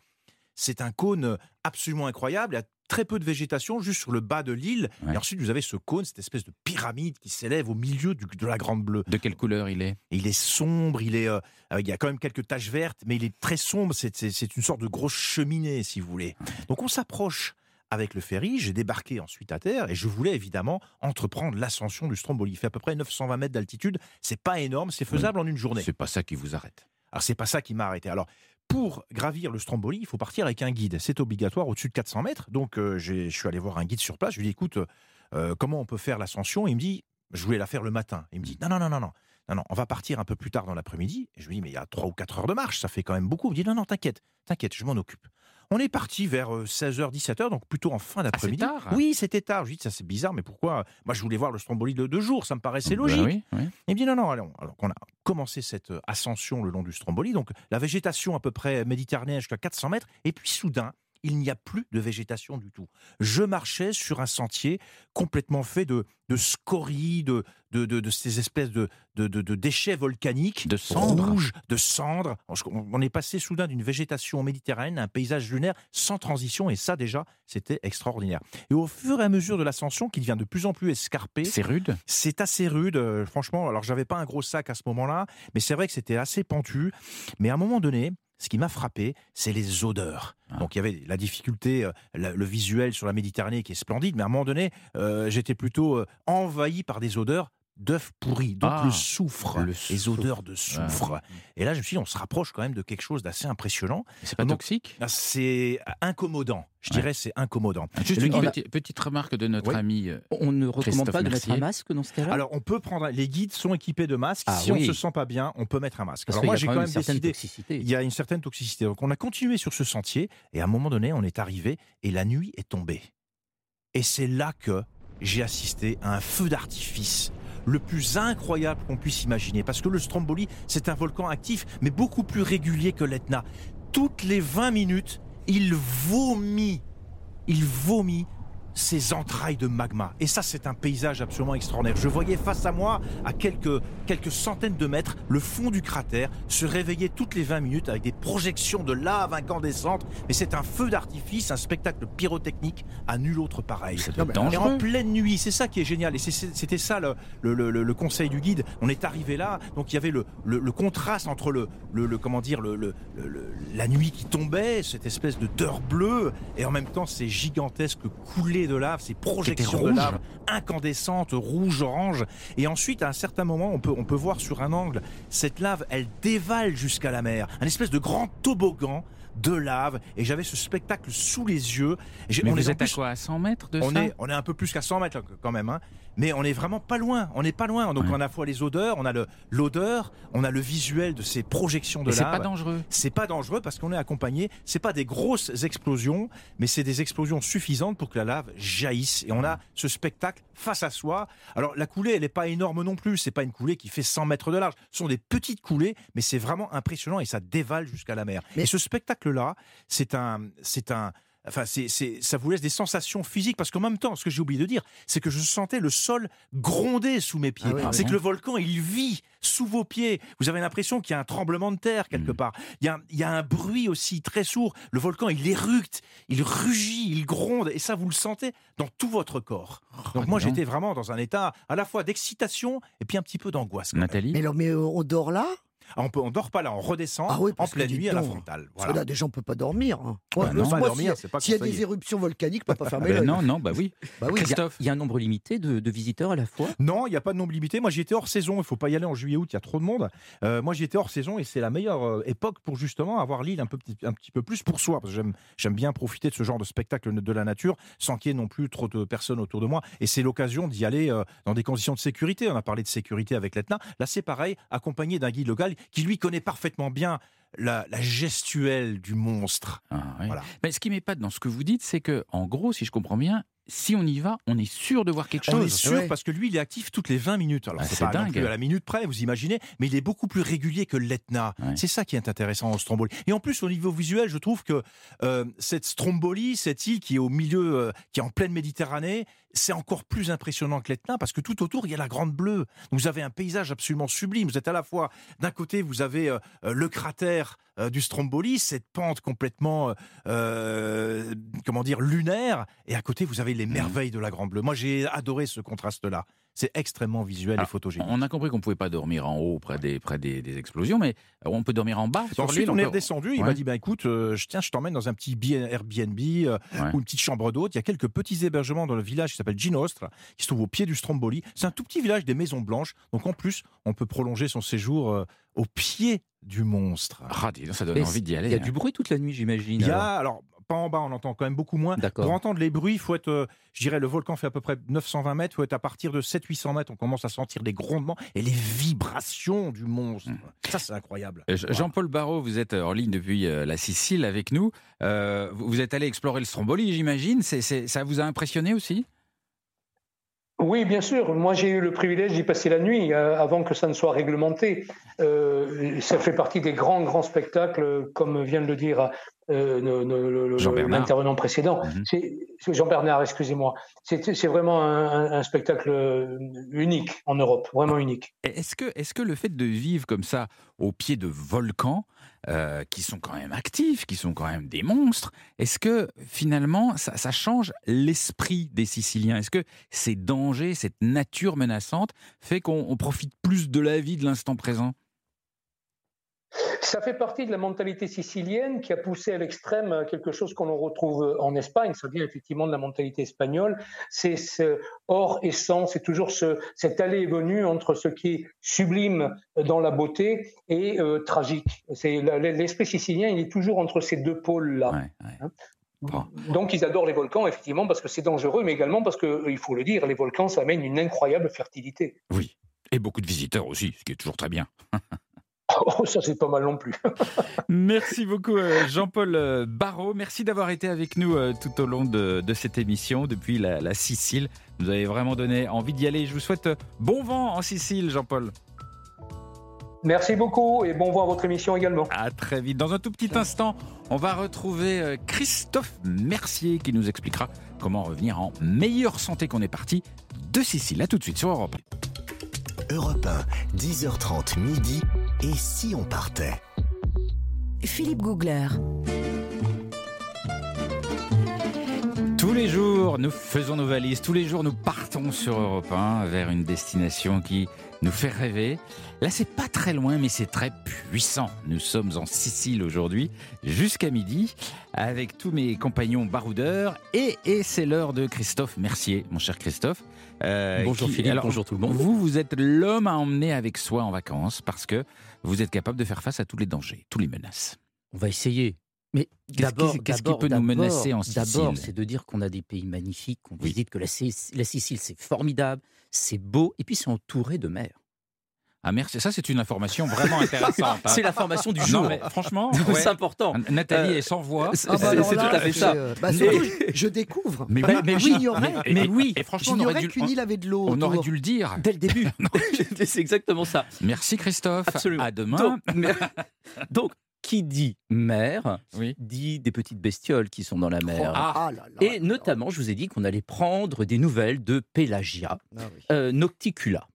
C'est un cône absolument incroyable. Il y a très peu de végétation juste sur le bas de l'île. Ouais. Et ensuite, vous avez ce cône, cette espèce de pyramide qui s'élève au milieu du- de la grande bleue. De quelle couleur il est? Il est sombre, il est, euh, euh, il y a quand même quelques taches vertes, mais il est très sombre. C'est une sorte de grosse cheminée, si vous voulez. Donc on s'approche avec le ferry. J'ai débarqué ensuite à terre et je voulais évidemment entreprendre l'ascension du Stromboli. Il fait à peu près 920 mètres d'altitude. C'est pas énorme, c'est faisable en une journée. C'est pas ça qui vous arrête. Alors c'est pas ça qui m'a arrêté. Alors pour gravir le Stromboli, il faut partir avec un guide. C'est obligatoire au-dessus de 400 mètres. Donc euh, je suis allé voir un guide sur place. Je lui ai dit écoute, euh, comment on peut faire l'ascension? Il me dit, je voulais la faire le matin. Il me dit, non, non, non, non, non. Non, non, on va partir un peu plus tard dans l'après-midi. Je lui dis, mais il y a 3 ou 4 heures de marche, ça fait quand même beaucoup. Il me dit, non, non, t'inquiète, t'inquiète, je m'en occupe. On est parti vers 16h, 17h, donc plutôt en fin d'après-midi. Ah, tard. oui, c'était tard. Je lui dis, ça c'est bizarre, mais pourquoi? Moi, je voulais voir le Stromboli de deux jours, ça me paraissait Bah logique. oui, oui. Il me dit non, non, allons. Alors qu'on a commencé cette euh, ascension le long du Stromboli, donc la végétation à peu près méditerranéenne jusqu'à 400 mètres, et puis soudain, il n'y a plus de végétation du tout. Je marchais sur un sentier complètement fait de, de scories, de, de, de, de ces espèces de, de, déchets volcaniques, De cendres. rouges, de cendres. On, on est passé soudain d'une végétation méditerranéenne à un paysage lunaire sans transition, et ça déjà, c'était extraordinaire. Et au fur et à mesure de l'ascension, qui devient de plus en plus escarpée, C'est rude. c'est assez rude, euh, franchement. Alors, j'avais pas un gros sac à ce moment-là, mais c'est vrai que c'était assez pentu. Mais à un moment donné, ce qui m'a frappé, c'est les odeurs. Ah. Donc, il y avait la difficulté, euh, la- le visuel sur la Méditerranée qui est splendide, mais à un moment donné, euh, j'étais plutôt euh, envahi par des odeurs d'œufs pourris, donc Ah, le soufre, le les soufre. odeurs de soufre. Et là, je me suis dit, on se rapproche quand même de quelque chose d'assez impressionnant. C'est pas toxique? Ah, C'est incommodant. Je Ouais. dirais, c'est incommodant. Juste une guide- petite, petite remarque de notre Oui. ami. euh, On ne recommande Christophe pas de mettre un masque dans ce cas-là? Alors, on peut prendre. Les guides sont équipés de masques. Ah si oui. on se sent pas bien, on peut mettre un masque. Parce Alors moi, j'ai quand quand même même une certaine décidé. toxicité. Il y a une certaine toxicité. Donc, on a continué sur ce sentier et à un moment donné, on est arrivé et la nuit est tombée. Et c'est là que j'ai assisté à un feu d'artifice le plus incroyable qu'on puisse imaginer. Parce que le Stromboli, c'est un volcan actif, mais beaucoup plus régulier que l'Etna. Toutes les 20 minutes, il vomit, il vomit ses entrailles de magma. Et ça, c'est un paysage absolument extraordinaire. Je voyais face à moi, à quelques, quelques centaines de mètres, le fond du cratère se réveiller toutes les 20 minutes avec des projections de lave incandescentes. Mais c'est un feu d'artifice, un spectacle pyrotechnique à nul autre pareil. Doit être Et en dangereux. pleine nuit, c'est ça qui est génial. Et c'est- c'est- c'était ça le, le- le- conseil du guide. On est arrivé là, donc il y avait le, contraste entre le, comment dire, le, le- le- le- la nuit qui tombait, cette espèce de deur bleue, et en même temps ces gigantesques coulées de lave, ces projections de lave incandescentes, rouge, orange. Et ensuite, à un certain moment, on peut, on peut voir sur un angle, cette lave, elle dévale jusqu'à la mer. Un espèce de grand toboggan de lave. Et j'avais ce spectacle sous les yeux. Mais on vous est êtes à plus- quoi À 100 mètres de on ça est, on est un peu plus qu'à 100 mètres là, quand même, hein. Mais on est vraiment pas loin. On n'est pas loin. Donc Ouais. on a à la fois les odeurs, on a le- l'odeur, on a le visuel de ces projections de Et c'est lave. pas dangereux. C'est pas dangereux parce qu'on est accompagné. C'est pas des grosses explosions, mais c'est des explosions suffisantes pour que la lave jaillisse. Et on a ce spectacle face à soi. Alors la coulée, elle n'est pas énorme non plus. C'est pas une coulée qui fait 100 mètres de large. Ce sont des petites coulées, mais c'est vraiment impressionnant et ça dévale jusqu'à la mer. Mais- Et ce spectacle-là, c'est un, c'est un. Enfin, c'est, c'est- ça vous laisse des sensations physiques parce qu'en même temps, ce que j'ai oublié de dire, c'est que je sentais le sol gronder sous mes pieds. Ah oui, c'est que le volcan, il vit sous vos pieds. Vous avez l'impression qu'il y a un tremblement de terre quelque Mm. part. Il y, a, il y a un bruit aussi très sourd. Le volcan, il éructe, il rugit, il gronde, et ça, vous le sentez dans tout votre corps. Donc Oh, moi, donc. j'étais vraiment dans un état à la fois d'excitation et puis un petit peu d'angoisse. Nathalie? Mais, alors, mais euh, on dort là? Ah, On peut, on dort pas là, on redescend Ah oui, en pleine nuit à la frontale. Parce Voilà. que là, des gens ne peuvent pas dormir. hein. Bah non, pas dormir, s'il y a- c'est pas S'il y a conseillé. des éruptions volcaniques, on ne peut pas <laughs> fermer Ben l'œil. Non, non, bah oui. <laughs> Bah oui. Il y a- Christophe. Il y a un nombre limité de, de visiteurs à la fois. Non, il n'y a pas de nombre limité. Moi, j'y étais hors saison. Il faut pas y aller en juillet-août. Il y a trop de monde. Euh, moi, j'y étais hors saison et c'est la meilleure euh, époque pour justement avoir l'île un, peu, un petit peu plus pour soi. Parce que j'aime, j'aime bien profiter de ce genre de spectacle de la nature sans qu'il y ait non plus trop de personnes autour de moi. Et c'est l'occasion d'y aller euh, dans des conditions de sécurité. On a parlé de sécurité avec l'Etna. Là, c'est pareil, accompagné d'un guide local qui, lui, connaît parfaitement bien la, la gestuelle du monstre. Ah. Voilà. Mais ce qui m'épate dans ce que vous dites, c'est que, en gros, si je comprends bien, si on y va, on est sûr de voir quelque On est chose. sûr Ouais. parce que lui, il est actif toutes les 20 minutes. Alors, Ah, c'est c'est pas non dingue. plus à la minute près, vous imaginez, mais il est beaucoup plus régulier que l'Etna. Ouais. C'est ça qui est intéressant au Stromboli. Et en plus, au niveau visuel, je trouve que euh, cette Stromboli, cette île qui est au milieu, euh, qui est en pleine Méditerranée, c'est encore plus impressionnant que l'Etna parce que tout autour, il y a la Grande Bleue. Vous avez un paysage absolument sublime. Vous êtes à la fois, d'un côté, vous avez euh, le cratère dire euh, du Stromboli, cette pente complètement, euh, euh, comment dire, lunaire, et à côté, vous avez les merveilles de la Grande Bleue. Moi, j'ai adoré ce contraste-là. C'est extrêmement visuel et Alors, photogénique. On a compris qu'on pouvait pas dormir en haut près des, près des, des explosions, mais on peut dormir en bas. sur Ensuite, on est redescendu. Il m'a dit, bah, écoute, euh, je, tiens, je t'emmène dans un petit Airbnb euh, Ouais. ou une petite chambre d'hôte. Il y a quelques petits hébergements dans le village qui s'appelle Ginostre, qui se trouve au pied du Stromboli. C'est un tout petit village des Maisons Blanches. Donc, en plus, on peut prolonger son séjour euh, au pied du monstre. Ah, dis donc, ça donne Mais envie d'y aller. Il y a hein. du bruit toute la nuit, j'imagine. Il y a, alors, pas en bas, on entend quand même beaucoup moins. Pour entendre les bruits, il faut être, euh, je dirais, le volcan fait à peu près 920 mètres, il faut être à partir de 700-800 mètres, on commence à sentir les grondements et les vibrations du monstre. Mm. Ça, c'est incroyable. Euh, Jean-Paul Barrault, vous êtes en ligne depuis euh, la Sicile avec nous. Euh, vous êtes allé explorer le Stromboli, j'imagine. Ça vous a impressionné aussi? Oui, bien sûr. Moi, j'ai eu le privilège d'y passer la nuit euh, avant que ça ne soit réglementé. Euh, ça fait partie des grands, grands spectacles, comme vient de le dire euh, l'intervenant précédent. Mhm. C'est c'est Jean Bernard, excusez-moi. C'est vraiment un, spectacle unique en Europe, vraiment unique. Est-ce que, est que le fait de vivre comme ça au pied de volcans, euh, qui sont quand même actifs, qui sont quand même des monstres, est-ce que finalement ça, ça change l'esprit des Siciliens? Est-ce que ces dangers, cette nature menaçante fait qu'on on profite plus de la vie, de l'instant présent? Ça fait partie de la mentalité sicilienne qui a poussé à l'extrême quelque chose qu'on retrouve en Espagne. Ça vient effectivement de la mentalité espagnole. C'est ce or et sang, c'est toujours ce, cet aller et venu entre ce qui est sublime dans la beauté et euh, tragique. C'est l'esprit sicilien, il est toujours entre ces deux pôles-là. Ouais, ouais. Bon. Donc ils adorent les volcans effectivement parce que c'est dangereux, mais également parce que il faut le dire, les volcans ça amène une incroyable fertilité. Oui. Et beaucoup de visiteurs aussi, ce qui est toujours très bien. <laughs> Oh, ça c'est pas mal non plus. <laughs> Merci beaucoup euh, Jean-Paul euh, Barrault. Merci d'avoir été avec nous euh, tout au long de, de cette émission depuis la, la Sicile. Vous avez vraiment donné envie d'y aller. Je vous souhaite bon vent en Sicile, Jean-Paul. Merci beaucoup et bon vent à votre émission également. À très vite. Dans un tout petit instant, on va retrouver Christophe Mercier qui nous expliquera comment revenir en meilleure santé qu'on est parti de Sicile. À tout de suite sur Europe. Europe 1, 10h30 midi. Et si on partait? Philippe Googler. Tous les jours, nous faisons nos valises. Tous les jours, nous partons sur Europe 1 vers une destination qui nous fait rêver. Là, c'est pas très loin, mais c'est très puissant. Nous sommes en Sicile aujourd'hui, jusqu'à midi, avec tous mes compagnons baroudeurs. Et, et c'est l'heure de Christophe Mercier, mon cher Christophe. Euh, Bonjour qui- Philippe, alors, bonjour tout le monde. Vous, vous êtes l'homme à emmener avec soi en vacances parce que vous êtes capable de faire face à tous les dangers, tous les menaces. On va essayer. Mais Qu'est-ce d'abord, qui- qu'est-ce qui peut nous menacer en Sicile D'abord, c'est de dire qu'on a des pays magnifiques, qu'on Oui. visite, que la, la Sicile, c'est formidable, c'est beau, et puis c'est entouré de mer. Ah merci, ça c'est une information vraiment intéressante. hein. <laughs> C'est la formation du Non, jour. mais franchement, <laughs> C'est ouais. important. Nathalie Euh, est sans voix. c'est- Ah bah tout à fait ça. euh, bah, Mais- je découvre. Mais, oui, mais J'ignorais. mais, Mais oui. et franchement, on aurait, dû, île avait de l'eau. on aurait dû le dire. Dès le début. <laughs> c'est exactement ça. Merci Christophe. Absolument. À demain. Donc, mais- donc, qui dit mer, Oui. dit des petites bestioles qui sont dans la mer. Ah, Ah là là Et là. notamment, je vous ai dit qu'on allait prendre des nouvelles de Pelagia Ah oui. euh, nocticula.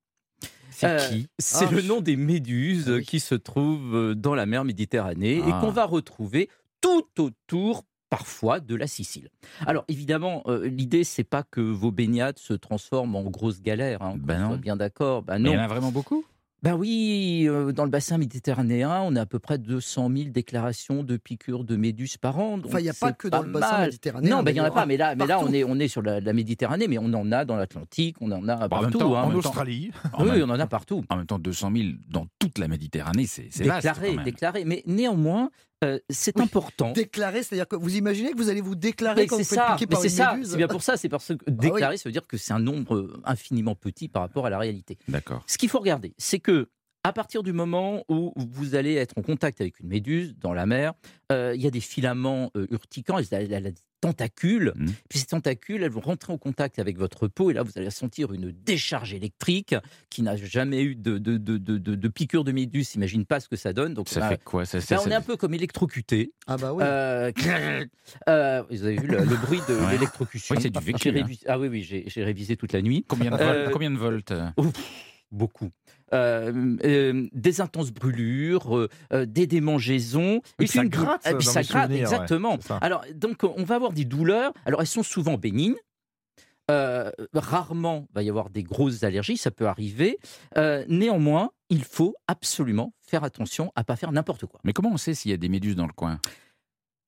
C'est Euh, qui? C'est Ah, le nom des méduses Ah oui. qui se trouvent euh, dans la mer Méditerranée Ah. et qu'on va retrouver tout autour parfois de la Sicile. Alors évidemment, euh, l'idée c'est pas que vos baignades se transforment en grosses galères. Hein, Ben non. soit bien d'accord. Ben Mais Il y non. en a vraiment beaucoup? Ben oui, euh, dans le bassin méditerranéen, on a à peu près 200 000 déclarations de piqûres de méduses par an. donc Enfin, il n'y a pas que dans le bassin mal. méditerranéen. Non, ben, il n'y en a pas, mais là, mais là on, est, on est sur la, la Méditerranée, mais on en a dans l'Atlantique, on en a Bon, en partout. même temps, hein. <laughs> En même Australie. En oui, même- on en a partout. En même temps, 200 000 dans toute la Méditerranée, c'est vaste. Déclaré, déclaré. Mais néanmoins, euh, c'est Oui, important. Déclarer, c'est-à-dire que vous imaginez que vous allez vous déclarer Mais quand vous ça, piquer mais par c'est une ça. méduse C'est bien pour ça, c'est parce que oui. déclarer, ça veut dire que c'est un nombre infiniment petit par rapport à la réalité. D'accord. Ce qu'il faut regarder, c'est que à partir du moment où vous allez être en contact avec une méduse dans la mer, euh, il y a des filaments euh, urticants, elle a, elle a des tentacules, Mhm. puis ces tentacules, elles vont rentrer en contact avec votre peau, et là vous allez sentir une décharge électrique qui n'a jamais eu de, de, de, de, de- de piqûre de méduse, s'imagine pas ce que ça donne. Donc Ça fait quoi ça, ça- ben, on ça- est un peu comme électrocuté. Ah bah oui. Euh, <laughs> euh, vous avez vu le, le bruit de Ouais. l'électrocution Oui, c'est du vécu, hein. Ah oui, oui, j'ai révisé toute la nuit. Combien de, volts, Euh, combien de volts Ouf, beaucoup. Euh, euh, des intenses brûlures, euh, des démangeaisons, Oui, ça une gratte, et puis ça mes gratte, ouais, exactement. ça. Alors, donc, on va avoir des douleurs. Alors, elles sont souvent bénignes. Euh, rarement va y avoir des grosses allergies, ça peut arriver. Euh, néanmoins, il faut absolument faire attention à pas faire n'importe quoi. Mais comment on sait s'il y a des méduses dans le coin?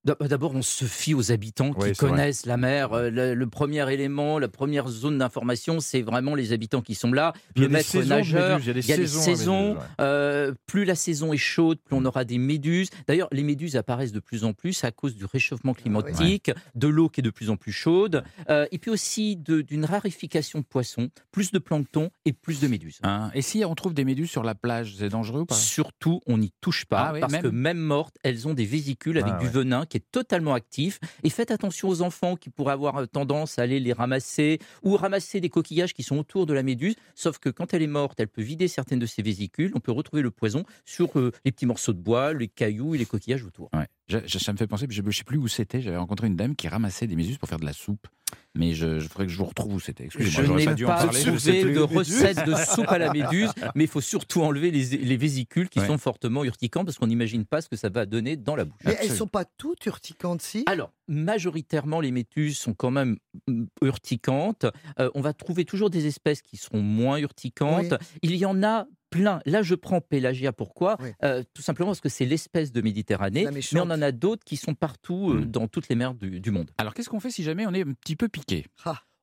D'abord, on se fie aux habitants qui Oui, c'est vrai. connaissent la mer. Euh, Le, le premier élément, la première zone d'information, c'est vraiment les habitants qui sont là. Il y a Le maître nageur, il y a des saisons saisons. méduses, ouais. euh, plus la saison est chaude, plus on aura des méduses. D'ailleurs, les méduses apparaissent de plus en plus à cause du réchauffement climatique, de l'eau qui est de plus en plus chaude, euh, et puis aussi d'une raréfication de poissons, plus de plancton et plus de méduses. Hein, Et si on trouve des méduses sur la plage, c'est dangereux ou pas? Surtout, on n'y touche pas, Ah oui, parce même que même mortes, elles ont des vésicules avec Ah du ouais. venin qui est totalement actif. Et faites attention aux enfants qui pourraient avoir euh, tendance à aller les ramasser ou ramasser des coquillages qui sont autour de la méduse. Sauf que quand elle est morte, elle peut vider certaines de ses vésicules. On peut retrouver le poison sur euh, les petits morceaux de bois, les cailloux et les coquillages autour. Je- je- ça me fait penser, je ne sais plus où c'était. J'avais rencontré une dame qui ramassait des méduses pour faire de la soupe. Mais je, je ferais que je vous retrouve où c'était. Je Excusez-moi, j'aurais n'ai pas dû en pas parler. je trouvé de recette de <laughs> soupe à la méduse, mais il faut surtout enlever les, les vésicules qui Ouais. sont fortement urticantes parce qu'on n'imagine pas ce que ça va donner dans la bouche. Mais elles Absolument. sont pas toutes urticantes, si? Alors, majoritairement, les méduses sont quand même mm, urticantes. Euh, on va trouver toujours des espèces qui seront moins urticantes. Il y en a plein. Là, je prends Pélagia. Pourquoi Oui. Euh, Tout simplement parce que c'est l'espèce de Méditerranée. Mais on en a d'autres qui sont partout euh, Mm. dans toutes les mers du, du monde. Alors qu'est-ce qu'on fait si jamais on est un petit peu piqué?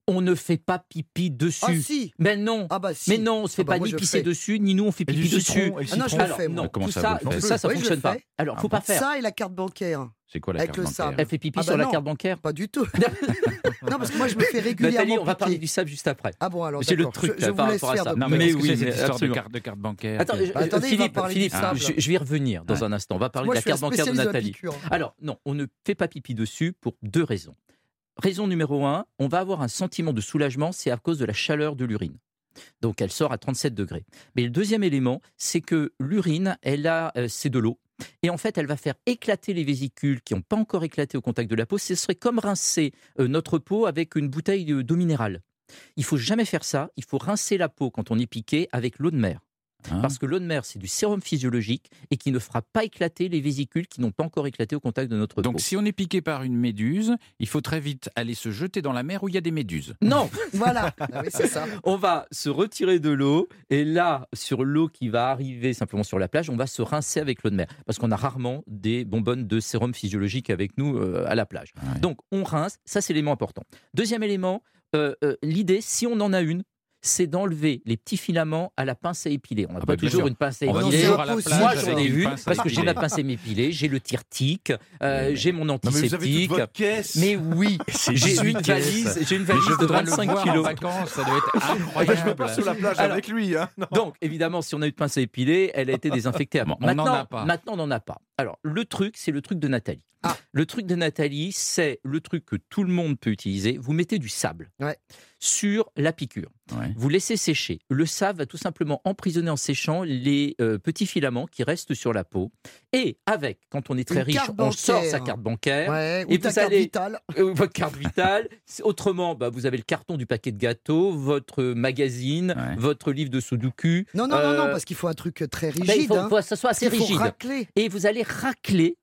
On ne fait pas pipi dessus. Ah si Mais non. Ah bah si Mais non, on se fait Ah bah pas moi, ni pisser fais. dessus, ni nous on fait pipi dessus. citron, Ah non, je le fais, moi. non, Comment tout ça, ça, ça, ça Oui, fonctionne pas. Alors, Ah faut bon pas faire. Ça et la carte bancaire. C'est quoi la Avec carte le bancaire sable. Elle fait pipi Ah sur bah la non. carte bancaire. Pas du tout. <laughs> non, parce que moi, je me fais régulièrement Nathalie, on va parler du sable juste après. Ah bon, alors J'ai le d'accord. truc Je, je là, vous par laisse rapport à faire. ça. Non, mais oui, c'est mais cette histoire de absolument. carte, de carte bancaire Attends, je- Bah, attendez, il va Philippe, parler Philippe, du sable. je, je vais y revenir dans Ouais. un instant. On va parler Moi, de je la suis carte bancaire de spécialiste de la Nathalie. piqûre. Alors, non, on ne fait pas pipi dessus pour deux raisons. Raison numéro un, on va avoir un sentiment de soulagement, c'est à cause de la chaleur de l'urine. Donc, elle sort à 37 degrés. Mais le deuxième élément, c'est que l'urine, elle a, euh, c'est de l'eau. Et en fait, elle va faire éclater les vésicules qui n'ont pas encore éclaté au contact de la peau. Ce serait comme rincer euh, notre peau avec une bouteille de- d'eau minérale. Il faut jamais faire ça. Il faut rincer la peau quand on est piqué avec l'eau de mer. Hein Parce que l'eau de mer, c'est du sérum physiologique et qui ne fera pas éclater les vésicules qui n'ont pas encore éclaté au contact de notre peau. Donc si on est piqué par une méduse, il faut très vite aller se jeter dans la mer où il y a des méduses. Non, <laughs> <laughs> Voilà, Ah oui, c'est ça. on va se retirer de l'eau et là, sur l'eau qui va arriver simplement sur la plage, on va se rincer avec l'eau de mer parce qu'on a rarement des bonbonnes de sérum physiologique avec nous euh, à la plage. Ouais. Donc on rince, ça c'est l'élément important. Deuxième élément, euh, euh, l'idée, si on en a une, c'est d'enlever les petits filaments à la pince à épiler. On n'a Ah pas bah, toujours une pince à épiler. Moi, j'en ai une une parce que j'ai épiler. ma pince à m'épiler, j'ai le tirtique, euh, j'ai mon mais antiseptique. Mais oui, <laughs> j'ai 18 une caisses. valise, j'ai une valise de voudrais le 25 voir en kilos. vacances, ça doit être <laughs> Ah bah, incroyable. je pas sur la plage Alors- avec lui. Hein. Donc, évidemment, si on a une pince à épiler, elle a été <laughs> désinfectée avant. Bon, on n'en maintenant, a pas. maintenant, on n'en a pas. Alors, le truc, c'est le truc de Nathalie. Ah. Le truc de Nathalie, c'est le truc que tout le monde peut utiliser. Vous mettez du sable Ouais. Sur la piqûre. Ouais. Vous laissez sécher. Le sable va tout simplement emprisonner en séchant les euh, petits filaments qui restent sur la peau. Et avec, quand on est très Une riche, on sort sa carte bancaire. Ouais, ou Et ta vous carte allez- vitale. <laughs> Euh, votre carte vitale. Autrement, bah, vous avez le carton du paquet de gâteaux, votre magazine, Ouais. votre livre de Sudoku. Non, non, non, non, Euh, parce qu'il faut un truc très Ben, rigide. il faut, hein. faut que ça soit assez Il faut rigide. racler. Et vous allez racler.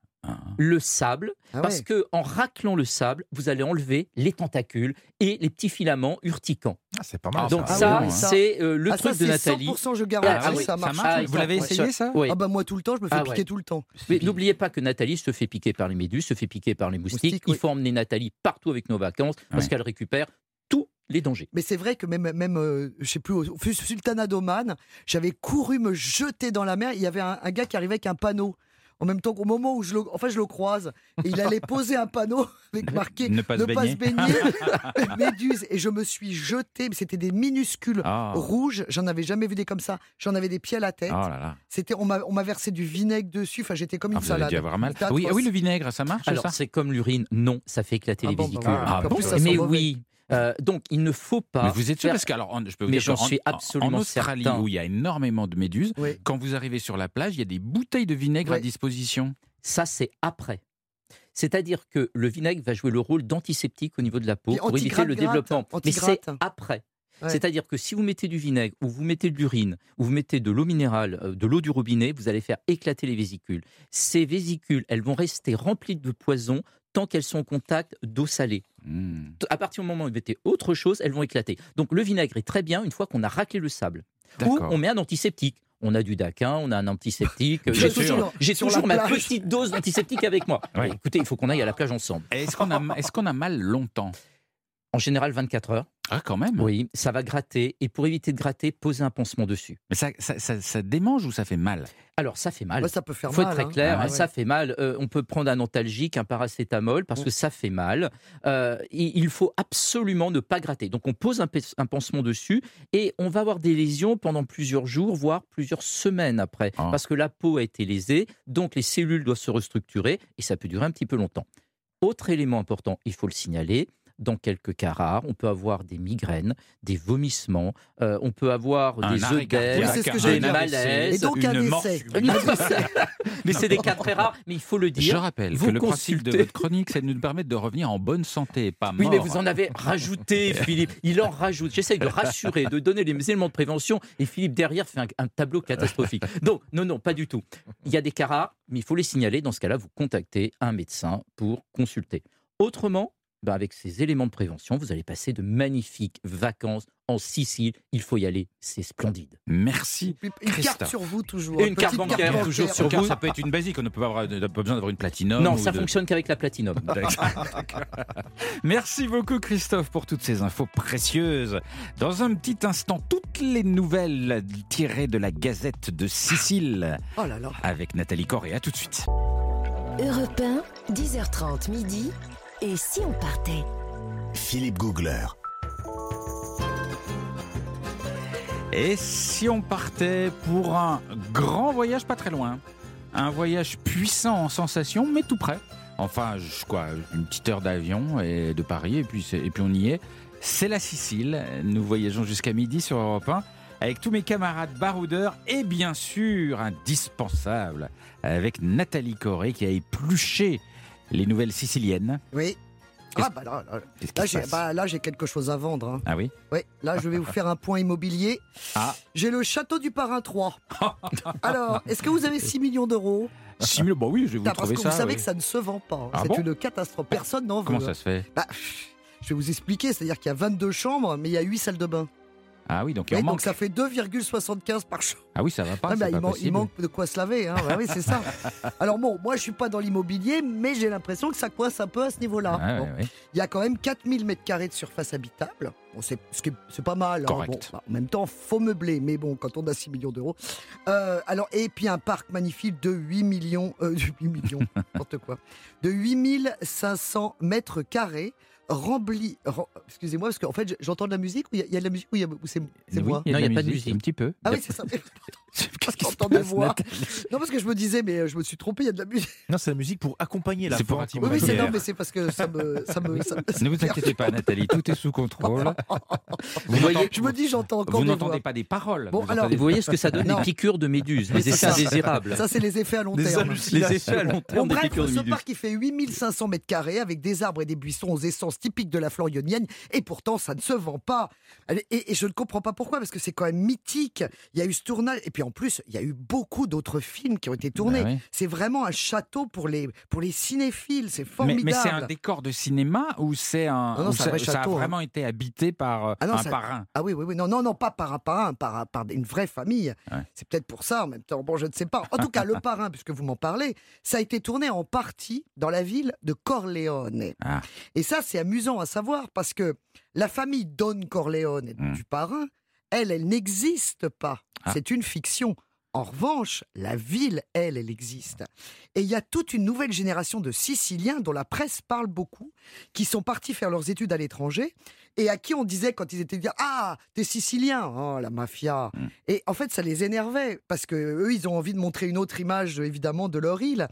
Le sable, Ah parce ouais. que en raclant le sable, vous allez enlever les tentacules et les petits filaments urticants. Ah, c'est pas mal. Ah, Donc Ah ça, oui, hein. c'est euh, le Ah, truc ça, de Nathalie. 100% je garantis, Ah oui, ça ça marche. Ah, Vous l'avez essayé ça Oui. Ah bah moi tout le temps, je me fais Ah piquer ouais. tout le temps. Mais n'oubliez pas que Nathalie se fait piquer par les méduses, se fait piquer par les moustiques. Moustiques, Il oui. faut emmener Nathalie partout avec nos vacances parce qu'elle récupère tous les dangers. Mais c'est vrai que même, même euh, je sais plus, au au Sultanat d'Oman, j'avais couru me jeter dans la mer. Il y avait un, un gars qui arrivait avec un panneau. En même temps qu'au moment où je le, enfin, je le croise, et il allait poser un panneau <laughs> avec marqué Ne pas se baigner. <laughs> <laughs> méduse. Et je me suis jeté, mais c'était des minuscules Ah. rouges. J'en avais jamais vu des comme ça. J'en avais des pieds à la tête. Oh là là. C'était, on m'a, on m'a versé du vinaigre dessus. Enfin, j'étais comme Ah, une vous avez salade. dû avoir mal. Ah oui, ah oui, le vinaigre, ça marche Alors ça c'est comme l'urine, non, ça fait éclater Ah les bon, bah vésicules. Ah bon, plus, ça ça mais oui, euh, donc il ne faut pas. Mais vous êtes sûr faire- parce que alors, en- je peux vous Mais dire j'en suis absolument en Australie certain. où il y a énormément de méduses, Oui. quand vous arrivez sur la plage, il y a des bouteilles de vinaigre à disposition. Ça, c'est après. C'est-à-dire que le vinaigre va jouer le rôle d'antiseptique au niveau de la peau Et pour éviter le développement. Mais c'est après. Ouais. C'est-à-dire que si vous mettez du vinaigre ou vous mettez de l'urine ou vous mettez de l'eau minérale, euh, de l'eau du robinet, vous allez faire éclater les vésicules. Ces vésicules, elles vont rester remplies de poison tant qu'elles sont en contact d'eau salée. Hmm. À partir du moment où vous mettez autre chose, elles vont éclater. Donc le vinaigre est très bien une fois qu'on a raclé le sable. Ou on met un antiseptique. On a du daquin, on a un antiseptique. <laughs> J'ai toujours, sur- j'ai sur toujours la ma petite dose d'antiseptique avec moi. Ouais. Écoutez, il faut qu'on aille à la plage ensemble. Est-ce qu'on a, est-ce qu'on a mal longtemps? En général, 24 heures. Ah, quand même. Oui, ça va gratter. Et pour éviter de gratter, posez un pansement dessus. Mais ça, ça, ça- ça démange ou ça fait mal? Alors, ça fait mal. Ouais, ça peut faire Il faut mal. être très hein. clair, Ah ouais. ça fait mal. Euh, on peut prendre un antalgique, un paracétamol, parce que ça fait mal. Euh, il faut absolument ne pas gratter. Donc on pose un, un pansement dessus et on va avoir des lésions pendant plusieurs jours, voire plusieurs semaines après, Ah. parce que la peau a été lésée, donc les cellules doivent se restructurer et ça peut durer un petit peu longtemps. Autre élément important, il faut le signaler. Dans quelques cas rares, on peut avoir des migraines, des vomissements, euh, on peut avoir Un des œdèmes, Oui, des malaises. Et donc un une essai. <laughs> mais c'est des cas très rares, mais il faut le Je dire. rappelle vous que le principe de consultez. votre chronique, c'est de nous permettre de revenir en bonne santé, pas Oui, mort. mais vous en avez rajouté, <laughs> Philippe. Il en rajoute. J'essaye de rassurer, de donner les éléments de prévention, et Philippe derrière fait un, un tableau catastrophique. Donc, non, non, pas du tout. Il y a des cas rares, mais il faut les signaler. Dans ce cas-là, vous contactez un médecin pour consulter. Autrement, ben, avec ces éléments de prévention, vous allez passer de magnifiques vacances en Sicile. Il faut y aller, c'est splendide. Merci. Une carte sur vous toujours. Et une carte bancaire, toujours sur vous. ça peut être une basique, on n'a pas besoin d'avoir une platinum. non, ou ça de- fonctionne qu'avec la platinum. <laughs> <laughs> Merci beaucoup Christophe pour toutes ces infos précieuses. Dans un petit instant, toutes les nouvelles tirées de la Gazette de Sicile Oh là là. avec Nathalie Corée. À tout de suite. Europe 1, 10h30 midi. Et si on partait? Philippe Googler. Et si on partait pour un grand voyage pas très loin? Un voyage puissant en sensations, mais tout près. Enfin, je, quoi, une petite heure d'avion et de Paris, et puis, et puis on y est. C'est la Sicile. Nous voyageons jusqu'à midi sur Europe 1 avec tous mes camarades baroudeurs et bien sûr, indispensable, avec Nathalie Corée qui a épluché les nouvelles siciliennes. Oui. Ah bah là, là, Qu'est-ce qui là, se j'ai passe bah, là, j'ai quelque chose à vendre. hein. Ah oui Ouais, là je vais vous faire un point immobilier. Ah. J'ai le château du Parrain 3. <laughs> Alors, est-ce que vous avez 6 millions d'euros? 6 000, bon oui, je vais vous Parce trouver que ça. vous savez oui. que ça ne se vend pas. hein. Ah C'est bon une catastrophe. Personne n'en veut. Comment hein. ça se fait? Bah, je vais vous expliquer. C'est-à-dire qu'il y a 22 chambres, mais il y a 8 salles de bain. Ah oui, donc il en donc manque. ça fait 2,75 par chambre. Ah oui, ça va pas. Ah, bah, pas il, man- il possible. manque de quoi se laver. Hein. Ouais, oui, c'est ça. <laughs> Alors bon, moi je suis pas dans l'immobilier, mais j'ai l'impression que ça coince un peu à ce niveau-là. Bon. Il y a quand même 4000 mètres carrés de surface habitable. Bon, c'est ce pas mal. hein. Bon, bah, en même temps, faut meubler. Mais bon, quand on a 6 millions d'euros. Euh, alors, et puis un parc magnifique de 8 millions. euh, de 8 millions, <laughs> n'importe quoi. De 8500 mètres carrés. Rempli. rem- Excusez-moi, parce qu'en fait, j'entends de la musique ou il y, a- il y a de la musique ou c'est Oui, moi il y a, Non, il y la a pas de musique. Un petit peu. Ah oui, c'est ça. Qu'est-ce <laughs> qui se J'entends des voix. Non, parce que je me disais, mais euh, je me suis trompé, il y a de la musique. Non, c'est la musique pour accompagner la C'est pour accompagner. Oui, oui, non, mais c'est parce que ça me. Ça me, ça me- <laughs> Ne vous inquiétez pas, Nathalie, tout est sous contrôle. Vous voyez, Je me dis, j'entends encore vous n'entendez pas des paroles. Bon, vous alors- Vous voyez ce que ça donne Non. des piqûres de méduses, les effets indésirables. Ça, c'est les effets à long Des terme. hallucinations. Les effets à long terme bref, ce parc, il fait 8500 mètres carrés avec des arbres et des buissons aux essences typiques de la florionienne et pourtant, ça ne se vend pas. Et, et je ne comprends pas pourquoi, parce que c'est quand même mythique. Il y a eu ce tournage, et puis en plus, il y a eu beaucoup d'autres films qui ont été tournés. Bah oui. C'est vraiment un château pour les, pour les cinéphiles, c'est formidable. mais c'est un décor de cinéma ou c'est un. Non, c'est un ça, a château, hein. vraiment été habité par euh, Ah non, un ça- parrain? Ah oui, oui, oui. Non, non, non, pas par un parrain, par, par une vraie famille. Ouais. C'est peut-être pour ça en même temps. Bon, je ne sais pas. En tout cas, le <laughs> parrain, puisque vous m'en parlez, ça a été tourné en partie dans la ville de Corleone. Ah. Et ça, c'est amusant à savoir parce que la famille Don Corleone Hmm. du parrain, elle, elle n'existe pas. Ah. C'est une fiction. En revanche, la ville, elle, elle existe. Et il y a toute une nouvelle génération de Siciliens dont la presse parle beaucoup, qui sont partis faire leurs études à l'étranger et à qui on disait quand ils étaient dire ah t'es sicilien oh la mafia Mm. et en fait ça les énervait parce que eux ils ont envie de montrer une autre image évidemment de leur île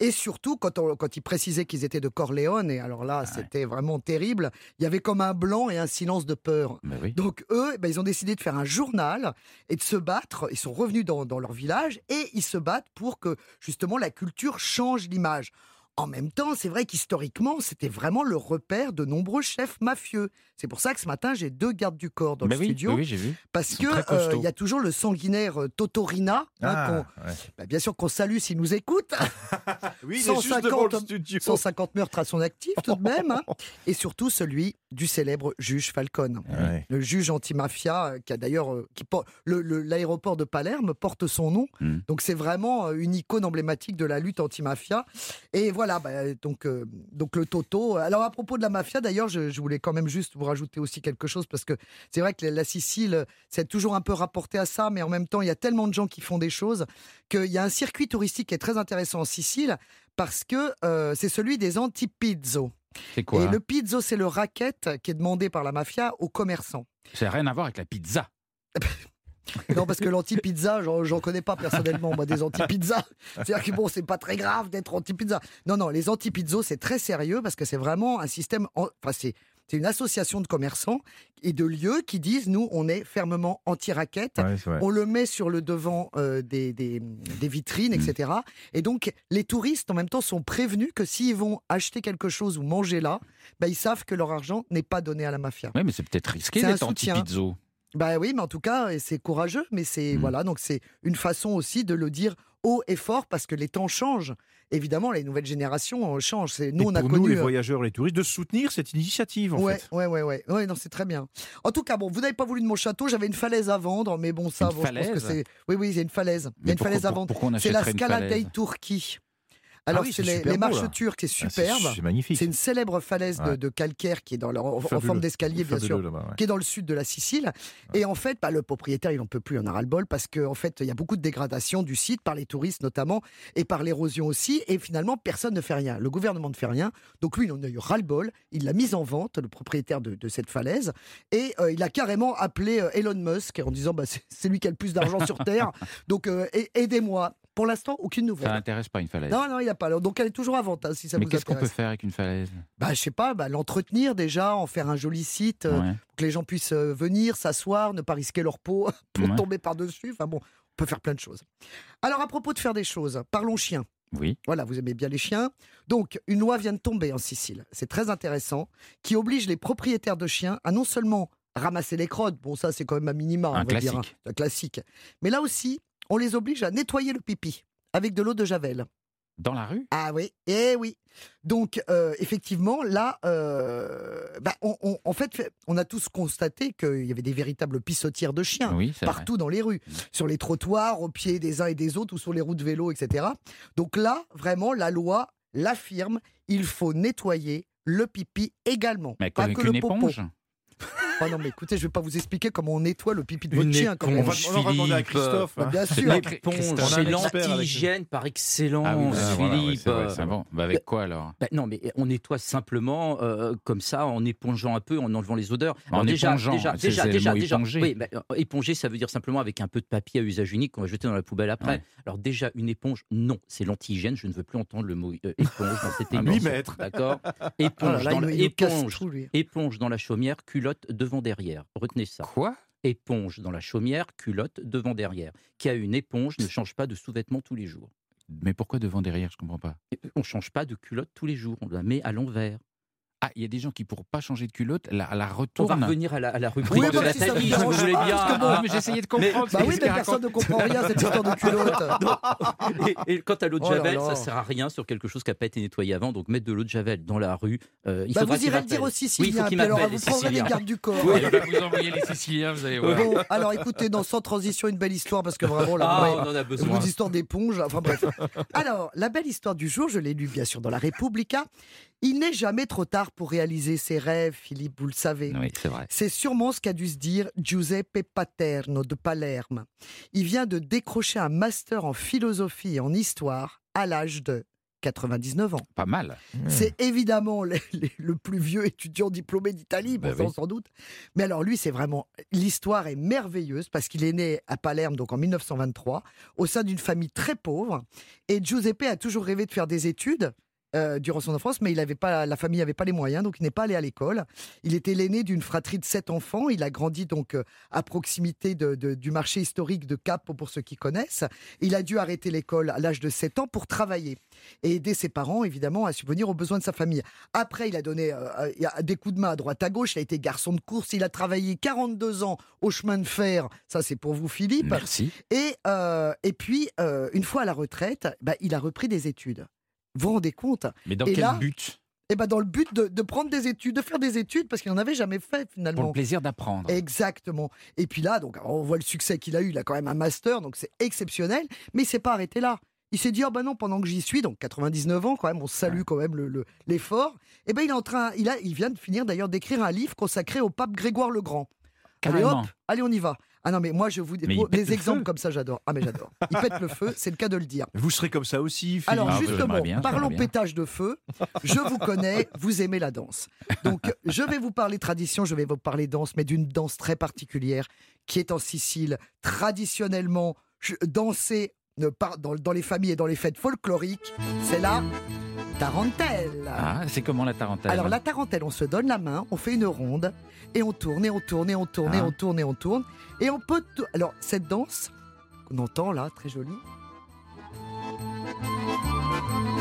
et surtout quand on, quand ils précisaient qu'ils étaient de Corleone et alors là c'était vraiment terrible il y avait comme un blanc et un silence de peur oui. donc eux, eh ben, ils ont décidé de faire un journal et de se battre. Ils sont revenus dans, dans leur village et ils se battent pour que justement la culture change l'image. En même temps, c'est vrai qu'historiquement, c'était vraiment le repère de nombreux chefs mafieux. C'est pour ça que ce matin, j'ai deux gardes du corps dans Mais le oui, studio. oui, j'ai vu. Parce que euh, il y a toujours le sanguinaire euh, Totorina, hein, Ah, ouais. bah, bien sûr qu'on salue s'il nous écoute. <laughs> Oui, il est 150 juste devant le studio. 150 meurtres à son actif tout de même. hein. <laughs> Et surtout celui du célèbre juge Falcone. Ouais. Le juge antimafia, euh, qui a d'ailleurs. qui L'aéroport de Palerme porte son nom. Mm. Donc c'est vraiment une icône emblématique de la lutte antimafia. Et voilà, bah, donc, euh, donc le Toto. Alors à propos de la mafia, d'ailleurs, je, je voulais quand même juste vous rajouter aussi quelque chose, parce que c'est vrai que la Sicile, c'est toujours un peu rapporté à ça, mais en même temps, il y a tellement de gens qui font des choses qu'il y a un circuit touristique qui est très intéressant en Sicile, parce que euh, c'est celui des antipizzo. C'est quoi Et le pizzo, c'est le racket qui est demandé par la mafia aux commerçants. Ça n'a rien à voir avec la pizza. <laughs> Non, parce que l'anti-pizza, j'en connais pas personnellement, moi, des anti-pizzas. <laughs> C'est-à-dire que bon, c'est pas très grave d'être anti-pizza. Non, non, les anti-pizzos, c'est très sérieux parce que c'est vraiment un système. en- Enfin, c'est. Une association de commerçants et de lieux qui disent nous, on est fermement anti-raquette. Ouais. On le met sur le devant euh, des, des- des vitrines, etc. Et donc, les touristes, en même temps, sont prévenus que s'ils vont acheter quelque chose ou manger là, bah, ils savent que leur argent n'est pas donné à la mafia. Oui, mais c'est peut-être risqué C'est un d'être anti-pizzo. Bah oui, mais en tout cas, c'est courageux, mais c'est Mm. voilà, donc c'est une façon aussi de le dire haut et fort parce que les temps changent. Évidemment, les nouvelles générations euh, changent. C'est nous, Et on a pour connu. nous, les euh, voyageurs, les touristes, de soutenir cette initiative, en ouais, fait. ouais, ouais, ouais, ouais, non, c'est très bien. En tout cas, bon, vous n'avez pas voulu de mon château. J'avais une falaise à vendre, mais bon, ça, Une bon, je pense que falaise c'est. Oui, oui, c'est une falaise. Il y a une falaise à vendre. Pourquoi on C'est la Scala Turchi. Alors, Ah oui, c'est les, marches là. turques, c'est Ah, c'est- superbe. C'est magnifique. C'est une célèbre falaise de, Ouais. de calcaire qui est dans leur, en, en forme d'escalier, bien sûr ouais. qui est dans le sud de la Sicile. Et en fait, bah, le propriétaire, il n'en peut plus, il en a ras-le-bol, parce qu'en fait, il y a beaucoup de dégradation du site par les touristes notamment, et par l'érosion aussi. Et finalement, personne ne fait rien. Le gouvernement ne fait rien. Donc lui, il en a eu ras-le-bol. Il l'a mise en vente, le propriétaire de, de cette falaise. Et euh, il a carrément appelé euh, Elon Musk en disant, bah, c'est lui qui a le plus d'argent sur Terre. <laughs> Donc euh, aidez-moi. Pour l'instant, aucune Ça nouvelle. n'intéresse pas une falaise. Non, non, il n'y a pas. Donc elle est toujours à vente, hein, si ça mais vous qu'est-ce qu'on peut faire avec une falaise? Bah, je sais pas, bah, l'entretenir déjà, en faire un joli site. euh, Ouais. pour que les gens puissent euh, venir, s'asseoir, ne pas risquer leur peau <laughs> pour Ouais. tomber par-dessus. Enfin bon, on peut faire plein de choses. Alors à propos de faire des choses, parlons chiens. Oui. Voilà, vous aimez bien les chiens. Donc, une loi vient de tomber en Sicile, c'est très intéressant, qui oblige les propriétaires de chiens à non seulement ramasser les crottes, bon ça c'est quand même un minima, Un on va dire, classique. hein, un classique, mais là aussi, on les oblige à nettoyer le pipi avec de l'eau de javel. Dans la rue? Ah oui, eh oui. Donc euh, effectivement, là, euh, bah, on- on- en fait, on a tous constaté qu'il y avait des véritables pissotières de chiens Oui, c'est vrai. partout dans les rues, sur les trottoirs, au pied des uns et des autres, ou sur les routes de vélo, etc. Donc là, vraiment, la loi l'affirme, il faut nettoyer le pipi également, Mais pas avec que une le popo. éponge? Oh non, mais écoutez, je vais pas vous expliquer comment on nettoie le pipi de votre chien. quand On va, éponge. on va demander à. Christophe. Bah, bien sûr. L'éponge, c'est l'anti-hygiène par excellence, Ah oui, bah, voilà, ouais, Philippe. vrai, bon. Bah, avec quoi alors? Bah non, mais on nettoie simplement euh, comme ça, en épongeant un peu, en enlevant les odeurs. En Alors déjà, épongeant, déjà, déjà, déjà, déjà. éponger. Oui, bah, euh, éponger, ça veut dire simplement avec un peu de papier à usage unique qu'on va jeter dans la poubelle après. Ouais. Alors déjà, une éponge, non, c'est l'anti-hygiène. Je ne veux plus entendre le mot euh, éponge dans cette <laughs> Ah, émission. huit mètres. D'accord. Éponge, dans la- éponge, éponge dans la chaumière, culotte devant derrière. Retenez ça. Quoi? Éponge dans la chaumière, culotte devant derrière. Qui a une éponge ne change pas de sous-vêtements tous les jours. Mais pourquoi devant derrière? Je comprends pas. On change pas de culotte tous les jours. On la met à l'envers. Ah, il y a des gens qui pour pas changer de culotte la, la On va retournent. revenir à la, à la rubrique Oui, de si si vous dérange voulez pas, bien. bon, Ah, mais j'essayais de comprendre. Bah c'est oui, mais personne raconte. ne comprend rien, cette histoire de culotte. <laughs> et, et quant à l'eau de Oh là javel, là. ça sert à rien sur quelque chose qui n'a pas été nettoyé avant. Donc mettre de l'eau de javel dans la rue, euh, il Bah, faudra vous irez le dire m'appelle. aux Oui, il alors vous prendrez les gardes du corps. Oui, il va vous envoyer les Siciliens, vous allez voir. Bon, alors écoutez, dans Sans Transition, une belle histoire, parce que vraiment, là, Ah, on en a Une besoin. histoire d'éponge, enfin bref. Alors, la belle histoire du jour, je l'ai lue bien sûr dans la Repubblica. Il n'est jamais trop tard pour réaliser ses rêves, Philippe, vous le savez. Oui, c'est vrai. C'est sûrement ce qu'a dû se dire Giuseppe Paterno de Palerme. Il vient de décrocher un master en philosophie et en histoire à l'âge de 99 ans. Pas mal. C'est évidemment le, plus vieux étudiant diplômé d'Italie, bon, Bah oui. sans doute. Mais alors lui, c'est vraiment l'histoire est merveilleuse parce qu'il est né à Palerme donc en 1923 au sein d'une famille très pauvre et Giuseppe a toujours rêvé de faire des études euh, durant son enfance, mais il avait pas, la famille n'avait pas les moyens, donc il n'est pas allé à l'école. Il était l'aîné d'une fratrie de sept enfants. Il a grandi donc euh, à proximité de- de- du marché historique de Cap, pour ceux qui connaissent. Il a dû arrêter l'école à l'âge de 7 ans pour travailler et aider ses parents, évidemment, à subvenir aux besoins de sa famille. Après, il a donné euh, des coups de main à droite à gauche. Il a été garçon de course. Il a travaillé 42 ans au chemin de fer. Ça, c'est pour vous, Philippe. Merci. Et, euh, et puis, une fois à la retraite, bah, il a repris des études. Vous vous rendez compte Mais dans Et quel là, but? Eh ben, Dans le but de, de prendre des études, de faire des études, parce qu'il n'en avait jamais fait Pour finalement. le plaisir d'apprendre. Exactement. Et puis là, donc, on voit le succès qu'il a eu. Il a quand même un master, donc c'est exceptionnel. Mais il s'est pas arrêté là. Il s'est dit, oh ben non, pendant que j'y suis, donc 99 ans quand même, on salue quand même le- le- l'effort. et ben il est en train, il, a, il vient de finir d'ailleurs d'écrire un livre consacré au pape Grégoire le Grand. Allez Carrément. hop, allez on y va. Ah non mais moi je vous dis des le exemples comme ça j'adore. Ah mais j'adore. <laughs> Il pète le feu, c'est le cas de le dire. Vous serez comme ça aussi, Philippe. Alors Ah, justement, bien, parlons pétage de feu. Je vous connais, vous aimez la danse. Donc je vais vous parler tradition, je vais vous parler danse, mais d'une danse très particulière qui est en Sicile, traditionnellement dansée dans, dans les familles et dans les fêtes folkloriques. C'est la tarentelle. Ah, c'est comment la tarentelle Alors la tarentelle, on se donne la main, on fait une ronde et on tourne et on tourne et on tourne et Ah. on tourne et on tourne et on peut. Alors cette danse qu'on entend là, très jolie,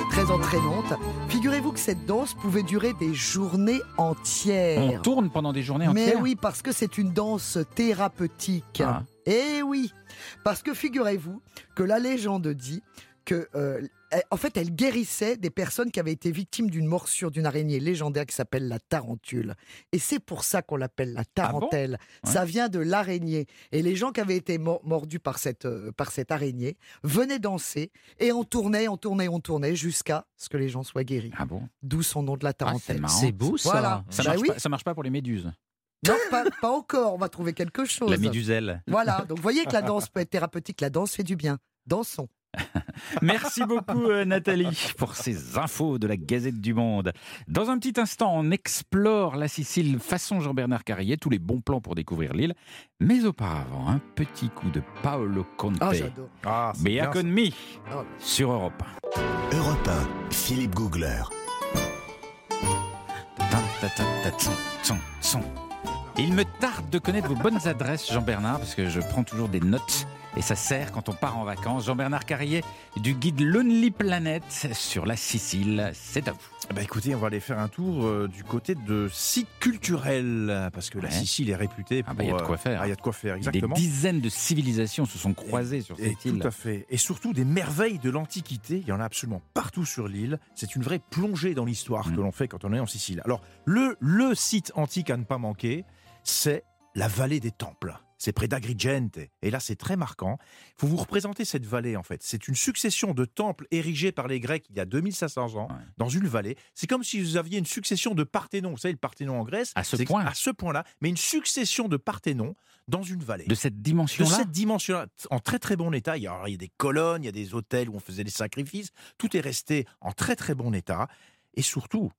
très entraînante. Figurez-vous que cette danse pouvait durer des journées entières. On tourne pendant des journées Mais entières oui, parce que c'est une danse thérapeutique. Ah. Eh oui, parce que figurez-vous que la légende dit que, euh, elle- en fait, elle guérissait des personnes qui avaient été victimes d'une morsure d'une araignée légendaire qui s'appelle la tarentule. Et c'est pour ça qu'on l'appelle la tarentelle. Ouais. Ça vient de l'araignée. Et les gens qui avaient été mor- mordus par cette, euh, par cette araignée venaient danser et on tournait, on tournait, on tournait jusqu'à ce que les gens soient guéris. Ah bon? D'où son nom de la Ah, c'est tarentelle. marrant. C'est beau ça. Voilà. ça Bah marche, oui. pas, ça marche pas pour les méduses. non, pas, pas encore. On va trouver quelque chose. La méduselle. Voilà, donc vous voyez que la danse peut être thérapeutique, la danse fait du bien. Dansons. <laughs> Merci beaucoup euh, Nathalie pour ces infos de la Gazette du Monde. Dans un petit instant, on explore la Sicile façon Jean-Bernard Carrier, tous les bons plans pour découvrir l'île. Mais auparavant, un petit coup de Paolo Conte. Ah, j'adore. Ah, bien, con me Ah. sur Europe 1. Europe 1, Philippe Googler. Il me tarde de connaître vos bonnes adresses, Jean-Bernard, parce que je prends toujours des notes et ça sert quand on part en vacances. Jean-Bernard Carrier du guide Lonely Planet sur la Sicile, c'est à vous. Bah écoutez, on va aller faire un tour euh, du côté de sites culturels, parce que la. Sicile est réputée Ah pour... bah, il y a de quoi euh, faire. ah, il y a de quoi faire, exactement. Des dizaines de civilisations se sont croisées sur Et cette île. tout à fait. Et surtout des merveilles de l'Antiquité. Il y en a absolument partout sur l'île. C'est une vraie plongée dans l'histoire Mm. que l'on fait quand on est en Sicile. Alors, le, le site antique à ne pas manquer, c'est la vallée des Temples. C'est près d'Agrigente. Et là, c'est très marquant. Il faut vous représenter cette vallée, en fait. C'est une succession de temples érigés par les Grecs il y a 2500 ans Ouais. dans une vallée. C'est comme si vous aviez une succession de Parthénon. Vous savez, le Parthénon en Grèce. À ce point. À ce point-là. Mais une succession de Parthénon dans une vallée De cette de dimension-là cette dimension en très très bon état. Il y, a, il y a des colonnes, il y a des hôtels où on faisait des sacrifices. Tout est resté en très très bon état. Et surtout,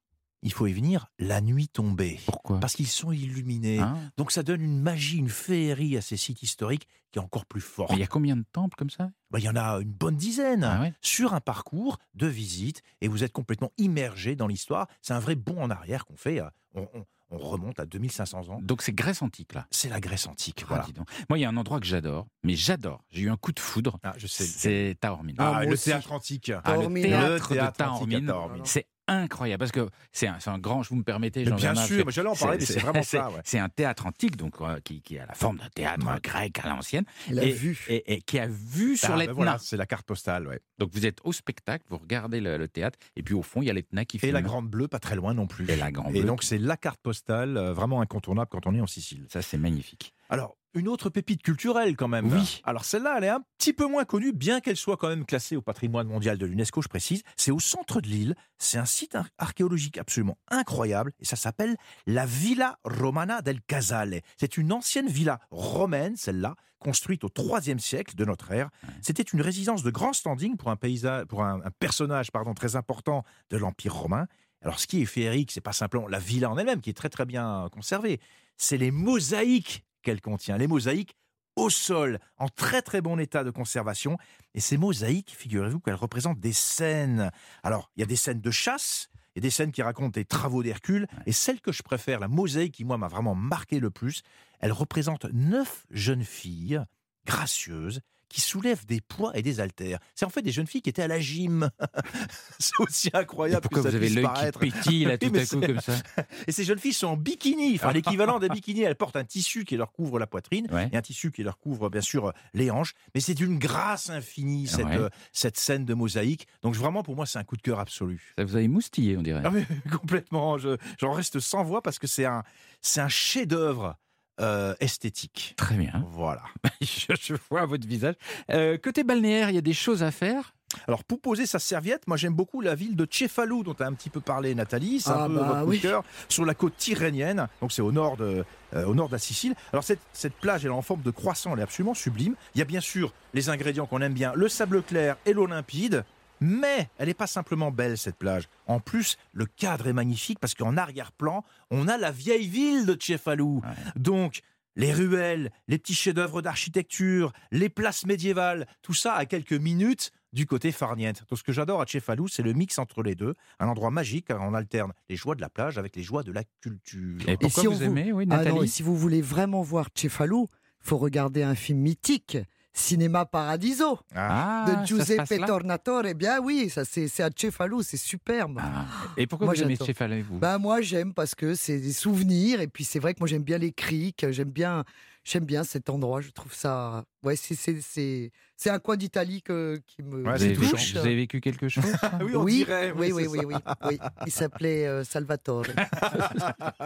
il faut y venir la nuit tombée. Pourquoi? Parce qu'ils sont illuminés. Hein? Donc ça donne une magie, une féerie à ces sites historiques qui est encore plus forte. Mais Il y a combien de temples comme ça? Bah, il y en a une bonne dizaine Ah ouais? sur un parcours de visite et vous êtes complètement immergé dans l'histoire. C'est un vrai bond en arrière qu'on fait. euh, On, on- on remonte à 2500 ans. Donc c'est Grèce antique là? C'est la Grèce antique. Ah, Voilà. dis donc. Moi, il y a un endroit que j'adore, mais j'adore. J'ai eu un coup de foudre. Ah, je sais. C'est Taormine. Ah, Ah, le théâtre antique. Ah, le théâtre Le de théâtre Taormine. c'est incroyable parce que c'est un, un grand, je vous me permettez, Jean bien sûr, mais j'allais en parler, mais c'est vraiment ça, ouais. C'est un théâtre antique, donc euh, qui, qui a la forme d'un théâtre Ouais. grec à l'ancienne, et, et, et qui a vu sur Ah, ben l'Etna. voilà, c'est la carte postale, ouais. Donc vous êtes au spectacle, vous regardez le, le théâtre, et puis au fond il y a l'Etna qui Et filme. la Grande Bleue, pas très loin non plus. Et la Grande Et Bleue. donc c'est la carte postale, euh, vraiment incontournable quand on est en Sicile. Ça c'est magnifique. Alors, une autre pépite culturelle quand même. Oui. Alors celle-là, elle est un petit peu moins connue, bien qu'elle soit quand même classée au patrimoine mondial de l'UNESCO, je précise. C'est au centre de l'île. C'est un site ar- archéologique absolument incroyable et ça s'appelle la Villa Romana del Casale. C'est une ancienne villa romaine, celle-là, construite au IIIe siècle de notre ère. C'était une résidence de grand standing pour un, paysage, pour un, un personnage pardon, très important de l'Empire romain. Alors, ce qui est féerique, c'est pas simplement la villa en elle-même, qui est très très bien conservée, c'est les mosaïques qu'elle contient. Les mosaïques au sol, en très très bon état de conservation. Et ces mosaïques, figurez-vous qu'elles représentent des scènes. Alors, il y a des scènes de chasse, il y a des scènes qui racontent des travaux d'Hercule, et celle que je préfère, la mosaïque qui moi m'a vraiment marqué le plus, elle représente neuf jeunes filles gracieuses qui soulèvent des poids et des haltères. C'est en fait des jeunes filles qui étaient à la gym. <laughs> c'est aussi incroyable. Pourquoi que ça vous avez puisse l'œil qui pétille là <laughs> tout à coup comme ça <laughs> Et ces jeunes filles sont en bikini, enfin l'équivalent des bikinis. Elles portent un tissu qui leur couvre la poitrine Ouais. et un tissu qui leur couvre bien sûr les hanches. Mais c'est d'une grâce infinie cette, Ouais. euh, cette scène de mosaïque. Donc vraiment pour moi c'est un coup de cœur absolu. Ça vous a émoustillé, on dirait. Ah complètement. Je- J'en reste sans voix parce que c'est un, c'est un chef-d'œuvre euh, esthétique. Très bien. Voilà. <laughs> je, je vois votre visage. Euh, côté balnéaire, il y a des choses à faire? Alors pour poser sa serviette, moi j'aime beaucoup la ville de Cefalù dont as un petit peu parlé Nathalie, c'est Ah un peu bah votre oui. cœur, sur la côte tyrrhénienne, donc c'est au nord de euh, au nord de la Sicile. Alors cette, cette plage elle est en forme de croissant, elle est absolument sublime. Il y a bien sûr les ingrédients qu'on aime bien, le sable clair et l'eau limpide. Mais elle n'est pas simplement belle cette plage. En plus, le cadre est magnifique parce qu'en arrière-plan, on a la vieille ville de Cefalù. Donc, les ruelles, les petits chefs-d'œuvre d'architecture, les places médiévales, tout ça à quelques minutes du côté farniente. Donc, ce que j'adore à Cefalù, c'est le mix entre les deux. Un endroit magique, car on alterne les joies de la plage avec les joies de la culture. Et pourquoi si vous vous- aimez, oui, Ah Nathalie non, et si vous voulez vraiment voir Cefalù, faut regarder un film mythique, Cinéma Paradiso, Ah, de passe Giuseppe Tornatore. Eh bien oui, ça c'est à Cefalù, c'est superbe. Ah. Et pourquoi Moi, vous aimez. Cefalù, vous? Bah moi j'aime parce que c'est des souvenirs et puis c'est vrai que moi j'aime bien les criques, j'aime bien j'aime bien cet endroit, je trouve ça ouais c'est un coin d'Italie que- qui me Ouais, vous, avez vécu, touche. vous avez vécu quelque <laughs> chose ça? Oui, on oui, dirait. oui, oui, c'est oui, ça. oui, oui. Il s'appelait euh, Salvatore. <laughs>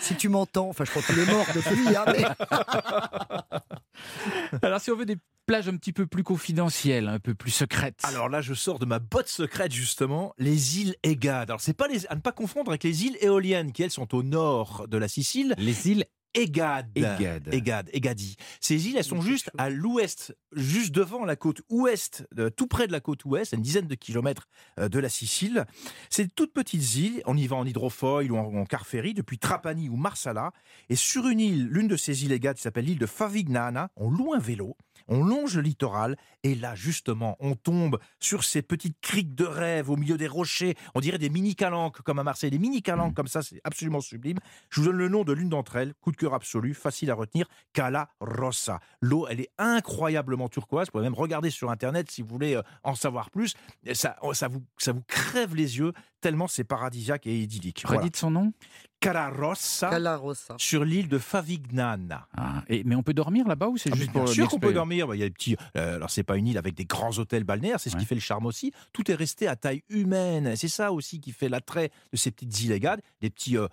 si tu m'entends, enfin, je crois qu'il est mort depuis. hein, mais- <laughs> Alors, si on veut des plages un petit peu plus confidentielles, un peu plus secrètes. Alors là, je sors de ma botte secrète justement, les îles Égades. Alors c'est pas les, à ne pas confondre avec les îles éoliennes qui elles sont au nord de la Sicile. les îles Égades. Égades. Égades, Égadi. Ces îles, elles sont juste chaud. à l'ouest, juste devant la côte ouest, de- tout près de la côte ouest, à une dizaine de kilomètres euh, de la Sicile. C'est de toutes petites îles. On y va en hydrofoil ou en, en car ferry depuis Trapani ou Marsala. Et sur une île, l'une de ces îles qui s'appelle l'île de Favignana, on loue un vélo. On longe le littoral et là, justement, on tombe sur ces petites criques de rêve au milieu des rochers. On dirait des mini-calanques comme à Marseille. Des mini-calanques comme ça, c'est absolument sublime. Je vous donne le nom de l'une d'entre elles. Coup de cœur absolu, facile à retenir. Cala Rossa. L'eau, elle est incroyablement turquoise. Vous pouvez même regarder sur Internet si vous voulez euh, en savoir plus. Ça, vous, ça vous crève les yeux tellement c'est paradisiaque et idyllique. Voilà. Redites son nom Cala Rossa Calarossa. sur l'île de Favignana. Ah, et, Mais on peut dormir là-bas ou c'est Ah, juste bien pour sûr qu'on peut dormir. Bah, Il y a des petits. euh, alors c'est pas une île avec des grands hôtels balnéaires, c'est ce Ouais. qui fait le charme aussi. Tout est resté à taille humaine. C'est ça aussi qui fait l'attrait de ces petites îles égades, des petits, euh,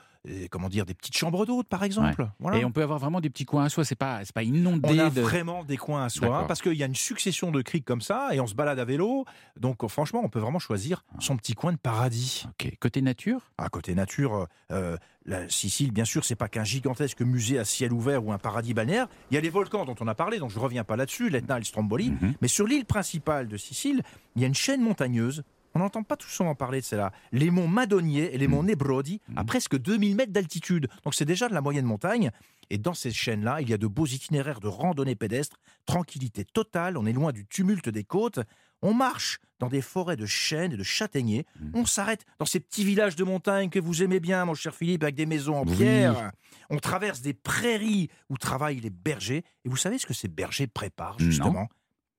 comment dire, des petites chambres d'hôtes par exemple. Voilà. Et on peut avoir vraiment des petits coins à soi, c'est pas, c'est pas inondé On a de... vraiment des coins à soi parce qu'il y a une succession de criques comme ça et on se balade à vélo. Donc euh, franchement, on peut vraiment choisir son petit coin de paradis. Ok. Côté nature? À côté nature, euh, la Sicile, bien sûr, c'est pas qu'un gigantesque musée à ciel ouvert ou un paradis balnéaire. Il y a les volcans dont on a parlé, donc je reviens pas là-dessus, l'Etna et le Stromboli. Mhm. Mais sur l'île principale de Sicile, il y a une chaîne montagneuse. On n'entend pas tout souvent parler de celle-là. Les monts Madonier et les monts Nebrodi, à Mhm. presque 2000 mètres d'altitude. Donc c'est déjà de la moyenne montagne. Et dans ces chaînes-là, il y a de beaux itinéraires de randonnée pédestre, tranquillité totale, on est loin du tumulte des côtes. On marche dans des forêts de chênes et de châtaigniers. Mhm. On s'arrête dans ces petits villages de montagne que vous aimez bien, mon cher Philippe, avec des maisons en Oui. pierre. On traverse des prairies où travaillent les bergers. Et vous savez ce que ces bergers préparent, Non. justement?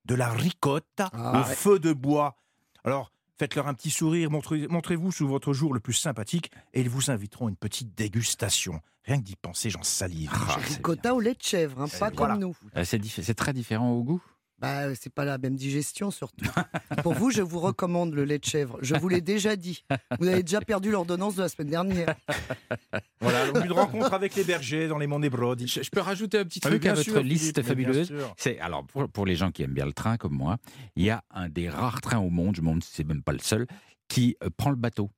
De la ricotta Ah ouais. feu de bois. Alors, faites-leur un petit sourire, montrez- montrez-vous sous votre jour le plus sympathique et ils vous inviteront à une petite dégustation. Rien que d'y penser, j'en salive. Ah, Ricotta au lait de chèvre, hein, pas voilà. comme nous. Euh, c'est, diff- c'est très différent au goût? Bah, euh, c'est pas la même digestion surtout. <laughs> Pour vous, je vous recommande le lait de chèvre. Je vous l'ai déjà dit. Vous avez déjà perdu l'ordonnance de la semaine dernière. <laughs> Voilà, donc une rencontre avec les bergers dans les monts Nebrodi. je, je peux rajouter un petit Ah, truc à votre sûr, liste fabuleuse. C'est alors pour, pour les gens qui aiment bien le train comme moi, il y a un des rares trains au monde, je me demande si c'est même pas le seul, qui euh, prend le bateau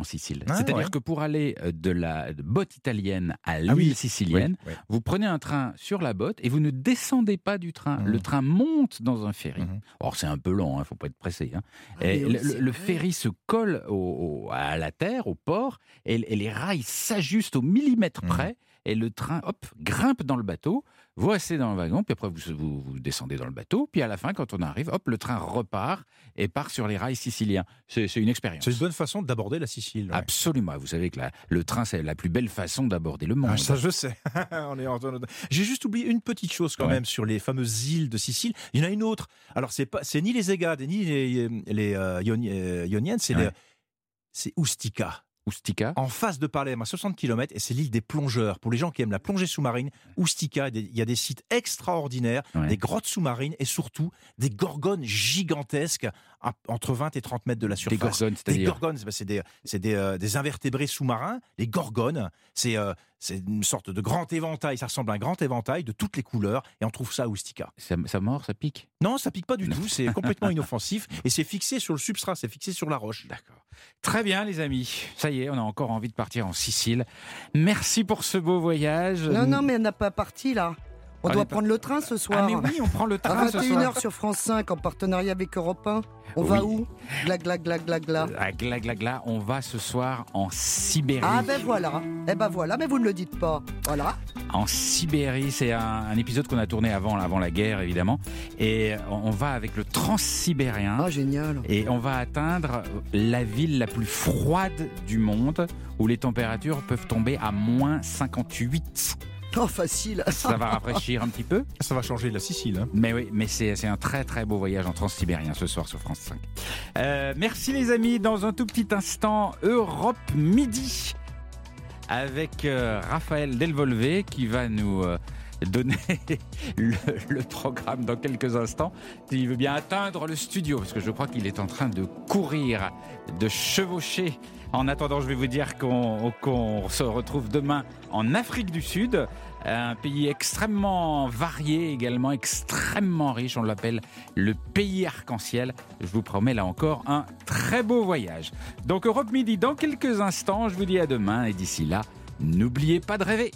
en Sicile. Ah, C'est-à-dire ouais. que pour aller euh, de la botte italienne à l'île Ah oui. sicilienne, Oui, oui. vous prenez un train sur la botte et vous ne descendez pas du train. Mhm. Le train monte dans un ferry. Mhm. Or c'est un peu lent, il faut pas être pressé. hein. Ah, Et le, ferry se colle au- au- à la terre, au port, et, et les rails s'ajustent au millimètre Mhm. près. Et le train, hop, grimpe dans le bateau, vous restez dans le wagon, puis après vous, vous, vous descendez dans le bateau, puis à la fin, quand on arrive, hop, le train repart et part sur les rails siciliens. C'est une expérience. C'est une bonne façon d'aborder la Sicile. ouais. Absolument. Vous savez que la- le train, c'est la plus belle façon d'aborder le monde. Ah, ça, je sais. <laughs> J'ai juste oublié une petite chose quand Ouais. même sur les fameuses îles de Sicile. Il y en a une autre. Alors, c'est pas, c'est ni les Égades, ni les, les euh, euh, Ioniennes, c'est Ouais. les- Ustica. En face de Palerme, à 60 km, et c'est l'île des plongeurs. Pour les gens qui aiment la plongée sous-marine, Ustica, il y a des- il y a des sites extraordinaires, Ouais. des grottes sous-marines et surtout des gorgones gigantesques à- entre 20 et 30 mètres de la Des surface. gorgones, Des c'est-à-dire. gorgones, c'est- c'est des, c'est des, euh, des invertébrés sous-marins. Les gorgones, c'est euh, c'est une sorte de grand éventail. Ça ressemble à un grand éventail de toutes les couleurs. Et on trouve ça à Ustica. Ça, ça mord, ça pique? Non, ça pique pas du tout. C'est complètement <laughs> inoffensif. Et c'est fixé sur le substrat. C'est fixé sur la roche. D'accord. Très bien, les amis. Ça y est, on a encore envie de partir en Sicile. Merci pour ce beau voyage. Non, non, mais on n'a pas parti là. On doit prendre le train ce soir. Ah, mais oui, on prend le À train ce soir. 21h sur France 5 en partenariat avec Europe 1. On va où? Gla gla gla gla gla. Ah, gla, gla, gla, on va ce soir en Sibérie. Ah ben voilà. Eh ben voilà, mais vous ne le dites pas. Voilà. En Sibérie, c'est un, un épisode qu'on a tourné avant, avant la guerre, évidemment. Et on on va avec le transsibérien. Ah génial. Et on va atteindre la ville la plus froide du monde, où les températures peuvent tomber à moins 58. Oh facile. Ça va rafraîchir un petit peu. Ça va changer la Sicile. hein. Mais oui, mais c'est c'est un très très beau voyage en transsibérien ce soir sur France 5. Euh, merci les amis. Dans un tout petit instant, Europe Midi avec euh, Raphaël Delvolvé qui va nous euh, donner <laughs> le, le programme dans quelques instants. Il veut bien atteindre le studio parce que je crois qu'il est en train de courir, de chevaucher. En attendant, je vais vous dire qu'on se retrouve demain en Afrique du Sud, un pays extrêmement varié, également extrêmement riche. On l'appelle le pays arc-en-ciel. Je vous promets là encore un très beau voyage. Donc Europe Midi dans quelques instants. Je vous dis à demain et d'ici là, n'oubliez pas de rêver.